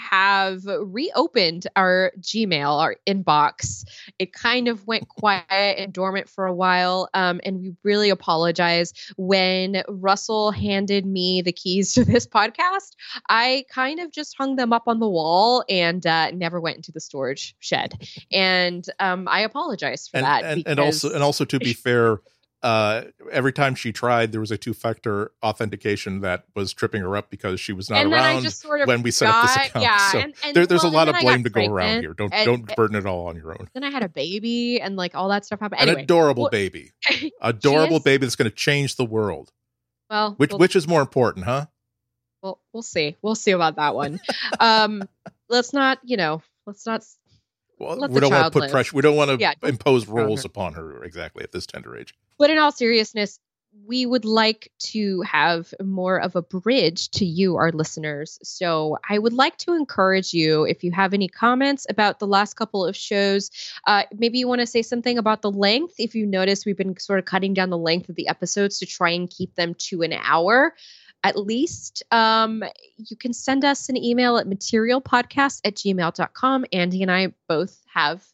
S1: have reopened our Gmail, our inbox. It kind of went quiet and dormant for a while. Um, and we really apologize. When Russell handed me the keys to this podcast, I kind of just hung them up on the wall and uh, never went into the storage shed. And um, I apologize for
S2: and,
S1: that.
S2: And, and also, and also to be [LAUGHS] fair, uh, every time she tried, there was a two factor authentication that was tripping her up because she was not
S1: and
S2: around
S1: sort of
S2: when we set up this account.
S1: Yeah,
S2: so
S1: and, and,
S2: there, there's
S1: well,
S2: a lot of blame to go around here. Don't don't burden it all on your own.
S1: Then I had a baby and like all that stuff happened.
S2: An adorable
S1: well,
S2: baby, [LAUGHS] adorable
S1: is,
S2: baby that's going to change the world.
S1: Well,
S2: which
S1: we'll,
S2: which is more important, huh?
S1: Well, we'll see. We'll see about that one. um, [LAUGHS] let's not, you know, let's not.
S2: Well, we don't want to put
S1: live.
S2: pressure. We don't want to
S1: Yeah,
S2: impose
S1: put her on
S2: rules
S1: her.
S2: upon her exactly at this tender age.
S1: But in all seriousness, we would like to have more of a bridge to you, our listeners. So I would like to encourage you if you have any comments about the last couple of shows, uh, maybe you want to say something about the length. If you notice, we've been sort of cutting down the length of the episodes to try and keep them to an hour. At least um, you can send us an email at materialpodcast at gmail.com. Andy and I both have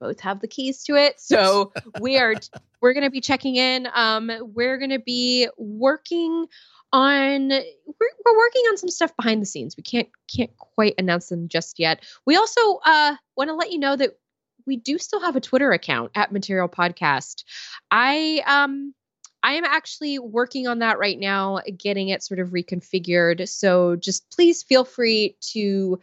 S1: both have the keys to it. So [LAUGHS] we are we're going to be checking in. Um, we're going to be working on we're, we're working on some stuff behind the scenes. We can't can't quite announce them just yet. We also uh, want to let you know that we do still have a Twitter account at Material Podcast. I um I am actually working on that right now, getting it sort of reconfigured. So just please feel free to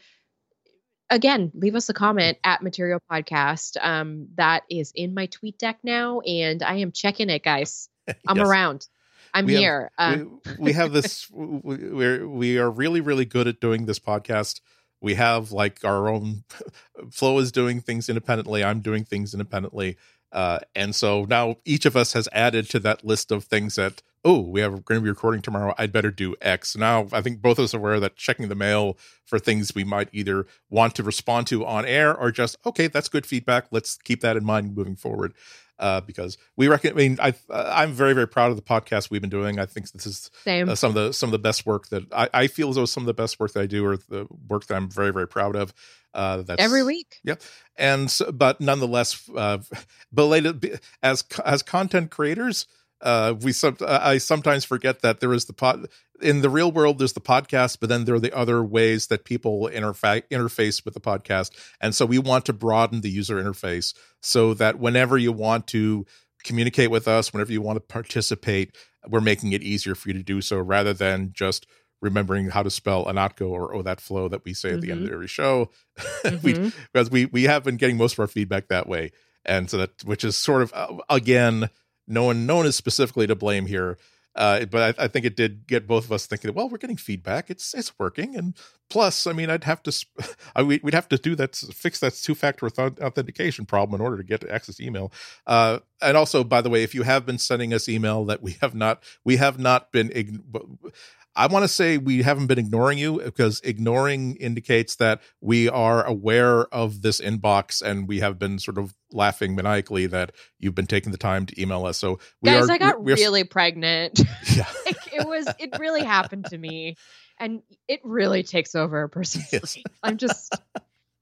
S1: again leave us a comment at material podcast. Um, that is in my TweetDeck now and i am checking it guys. [LAUGHS] I'm yes. around. I'm
S2: we
S1: here.
S2: Have, um, we, we, have this [LAUGHS] we're we are really really good at doing this podcast. We have like our own [LAUGHS] Flo is doing things independently. I'm doing things independently uh, and so now each of us has added to that list of things that oh we have going to be recording tomorrow i'd better do x now i think both of us are aware that checking the mail for things we might either want to respond to on air or just okay that's good feedback let's keep that in mind moving forward uh, because we reckon. I mean, I I'm very very proud of the podcast we've been doing. I think this is uh, some of the some of the best work that I, I feel as though some of the best work that I do or the work that I'm very very proud of. Uh, that's
S1: every week.
S2: Yep. And so, but nonetheless, uh, [LAUGHS] belated as as content creators, uh, we some I sometimes forget that there is the pod in the real world. There's the podcast, but then there are the other ways that people interfa- interface with the podcast, and so we want to broaden the user interface so that whenever you want to communicate with us, whenever you want to participate, we're making it easier for you to do so, rather than just remembering how to spell Ihnatko or oh that flow that we say at mm-hmm. the end of mm-hmm. every show [LAUGHS] mm-hmm. we, because we we have been getting most of our feedback that way and so that which is sort of uh, again no one, no one is specifically to blame here. Uh, but I, I, think it did get both of us thinking. Well, we're getting feedback; it's it's working. And plus, I mean, I'd have to, [LAUGHS] I, we'd have to do that, fix that two-factor authentication problem in order to get to access email. Uh, and also, by the way, if you have been sending us email that we have not, we have not been. I want to say we haven't been ignoring you because ignoring indicates that we are aware of this inbox and we have been sort of laughing maniacally that you've been taking the time to email us. So
S1: we guys, are, I got we're, really we're, pregnant. [LAUGHS] [LAUGHS] Yeah, like, it was it really happened to me, and it really takes over [LAUGHS] a person's yes. life. I'm just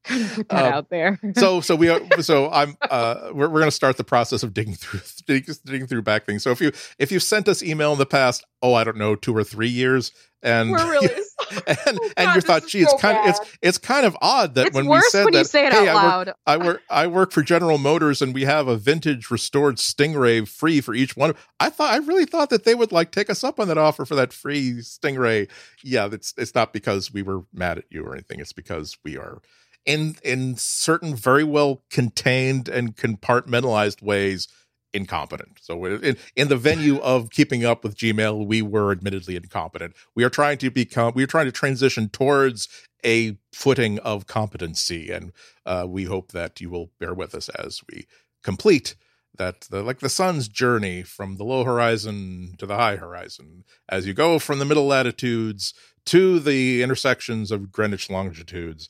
S1: [LAUGHS] put that um, out there.
S2: so so we are so [LAUGHS] I'm uh we're, we're gonna start the process of digging through digging, digging through back things. So if you if you've sent us email in the past, oh I don't know, two or three years, and
S1: we're really [LAUGHS]
S2: and, oh, and you thought, gee, it's kind of it's it's kind of odd that
S1: it's
S2: when we said
S1: when
S2: that,
S1: say
S2: hey,
S1: I work,
S2: I work I work for General Motors and we have a vintage restored Stingray free for each one. I thought I really thought that they would like take us up on that offer for that free Stingray. Yeah, it's it's not because we were mad at you or anything. It's because we are in in certain very well contained and compartmentalized ways incompetent. So in, in the venue [LAUGHS] of keeping up with Gmail, we were admittedly incompetent. We are trying to become, we are trying to transition towards a footing of competency. And uh, we hope that you will bear with us as we complete that, the, like the sun's journey from the low horizon to the high horizon, as you go from the middle latitudes to the intersections of Greenwich longitudes.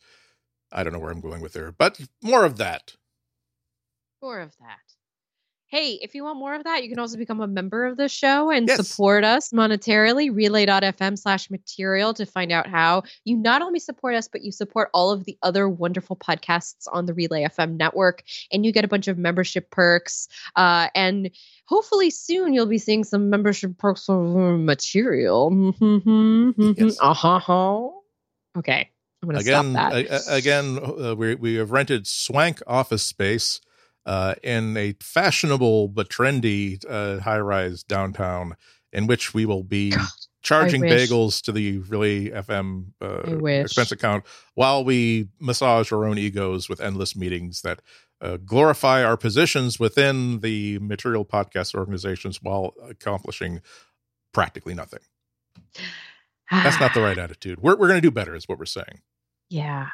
S2: I don't know where I'm going with there, but more of that.
S1: More of that hey, if you want more of that, you can also become a member of the show and yes. support us monetarily. Relay.fm slash material to find out how you not only support us, but you support all of the other wonderful podcasts on the Relay FM network. And you get a bunch of membership perks. Uh, and hopefully soon you'll be seeing some membership perks for material. [LAUGHS] yes. Uh-huh. Okay. Stop that.
S2: again, uh, we, we have rented swank office space uh, in a fashionable but trendy uh, high rise downtown, in which we will be God, charging bagels to the Relay FM uh, expense account while we massage our own egos with endless meetings that uh, glorify our positions within the material podcast organizations while accomplishing practically nothing. [SIGHS] That's not the right attitude. We're, we're going to do better, is what we're saying.
S1: Yeah.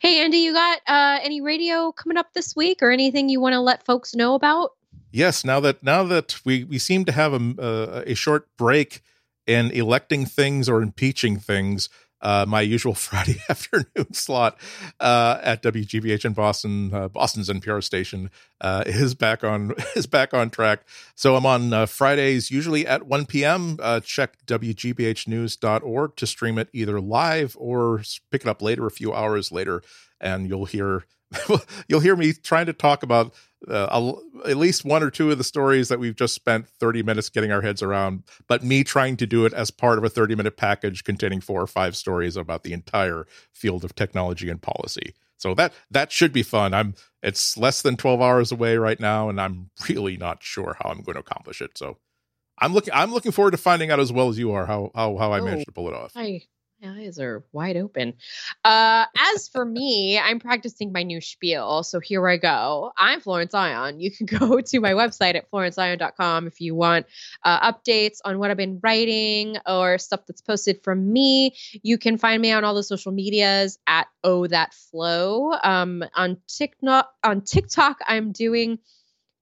S1: Hey, Andy, you got uh, any radio coming up this week or anything you want to let folks know about?
S2: Yes. Now that now that we we seem to have a uh, a short break in electing things or impeaching things, uh, my usual [LAUGHS] Friday [LAUGHS] afternoon slot uh, at WGBH in Boston, uh, Boston's NPR station, uh, is back on [LAUGHS] is back on track. So I'm on uh, Fridays, usually at 1 p.m. Uh, check WGBHnews.org to stream it either live or pick it up later, a few hours later. and you'll hear [LAUGHS] you'll hear me trying to talk about uh, at least one or two of the stories that we've just spent 30 minutes getting our heads around, but me trying to do it as part of a 30 minute package containing four or five stories about the entire field of technology and policy. So that that should be fun. I'm it's less than 12 hours away right now and I'm really not sure how I'm going to accomplish it. So I'm looking I'm looking forward to finding out as well as you are how how how I oh, managed to pull it off.
S1: I eyes are wide open. Uh, as for me, I'm practicing my new spiel. So here I go. I'm Florence Ion. You can [LAUGHS] go to my website at florenceion.com if you want uh, updates on what I've been writing or stuff that's posted from me. You can find me on all the social medias at Oh That Flow. Um, on TikTok, on TikTok, I'm doing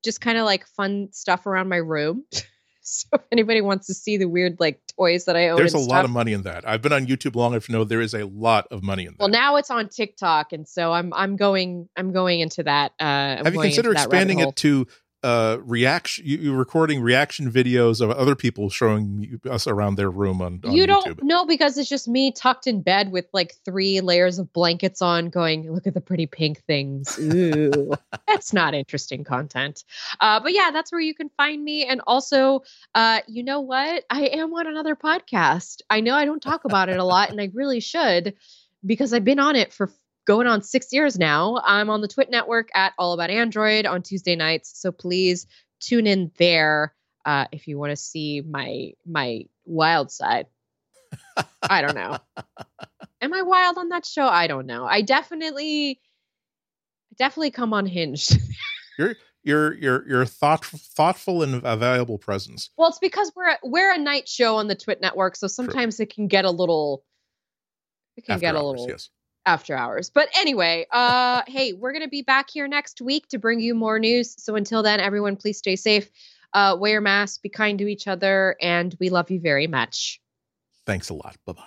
S1: just kind of like fun stuff around my room. [LAUGHS] [LAUGHS] so if anybody wants to see the weird like toys that I own,
S2: there's a
S1: stuff,
S2: lot of money in that. I've been on YouTube long enough to know there is a lot of money in that.
S1: Well, now it's on TikTok, and so I'm I'm going I'm going into that. Uh,
S2: Have you considered expanding it to uh reaction you, you recording reaction videos of other people showing us around their room on, on
S1: you
S2: don't
S1: know because it's just me tucked in bed with like three layers of blankets on going look at the pretty pink things. Ooh. [LAUGHS] That's not interesting content. Uh but yeah that's where you can find me. And also uh you know what? I am on another podcast. I know i don't talk about it a lot and i really should because i've been on it for going on six years now. I'm on the Twit Network at All About Android on Tuesday nights. So please tune in there uh, if you want to see my my wild side. I don't know. [LAUGHS] Am I wild on that show? I don't know. I definitely, definitely come unhinged. [LAUGHS]
S2: you're you're you're you're thought, thoughtful and a valuable presence.
S1: Well, it's because we're a, we're a night show on the Twit Network, so sometimes True. it can get a little. It can After get a little. Yes after hours. But anyway, uh, hey, we're going to be back here next week to bring you more news. So until then, everyone, please stay safe, uh, wear masks, be kind to each other, and we love you very much.
S2: Thanks a lot. Bye bye.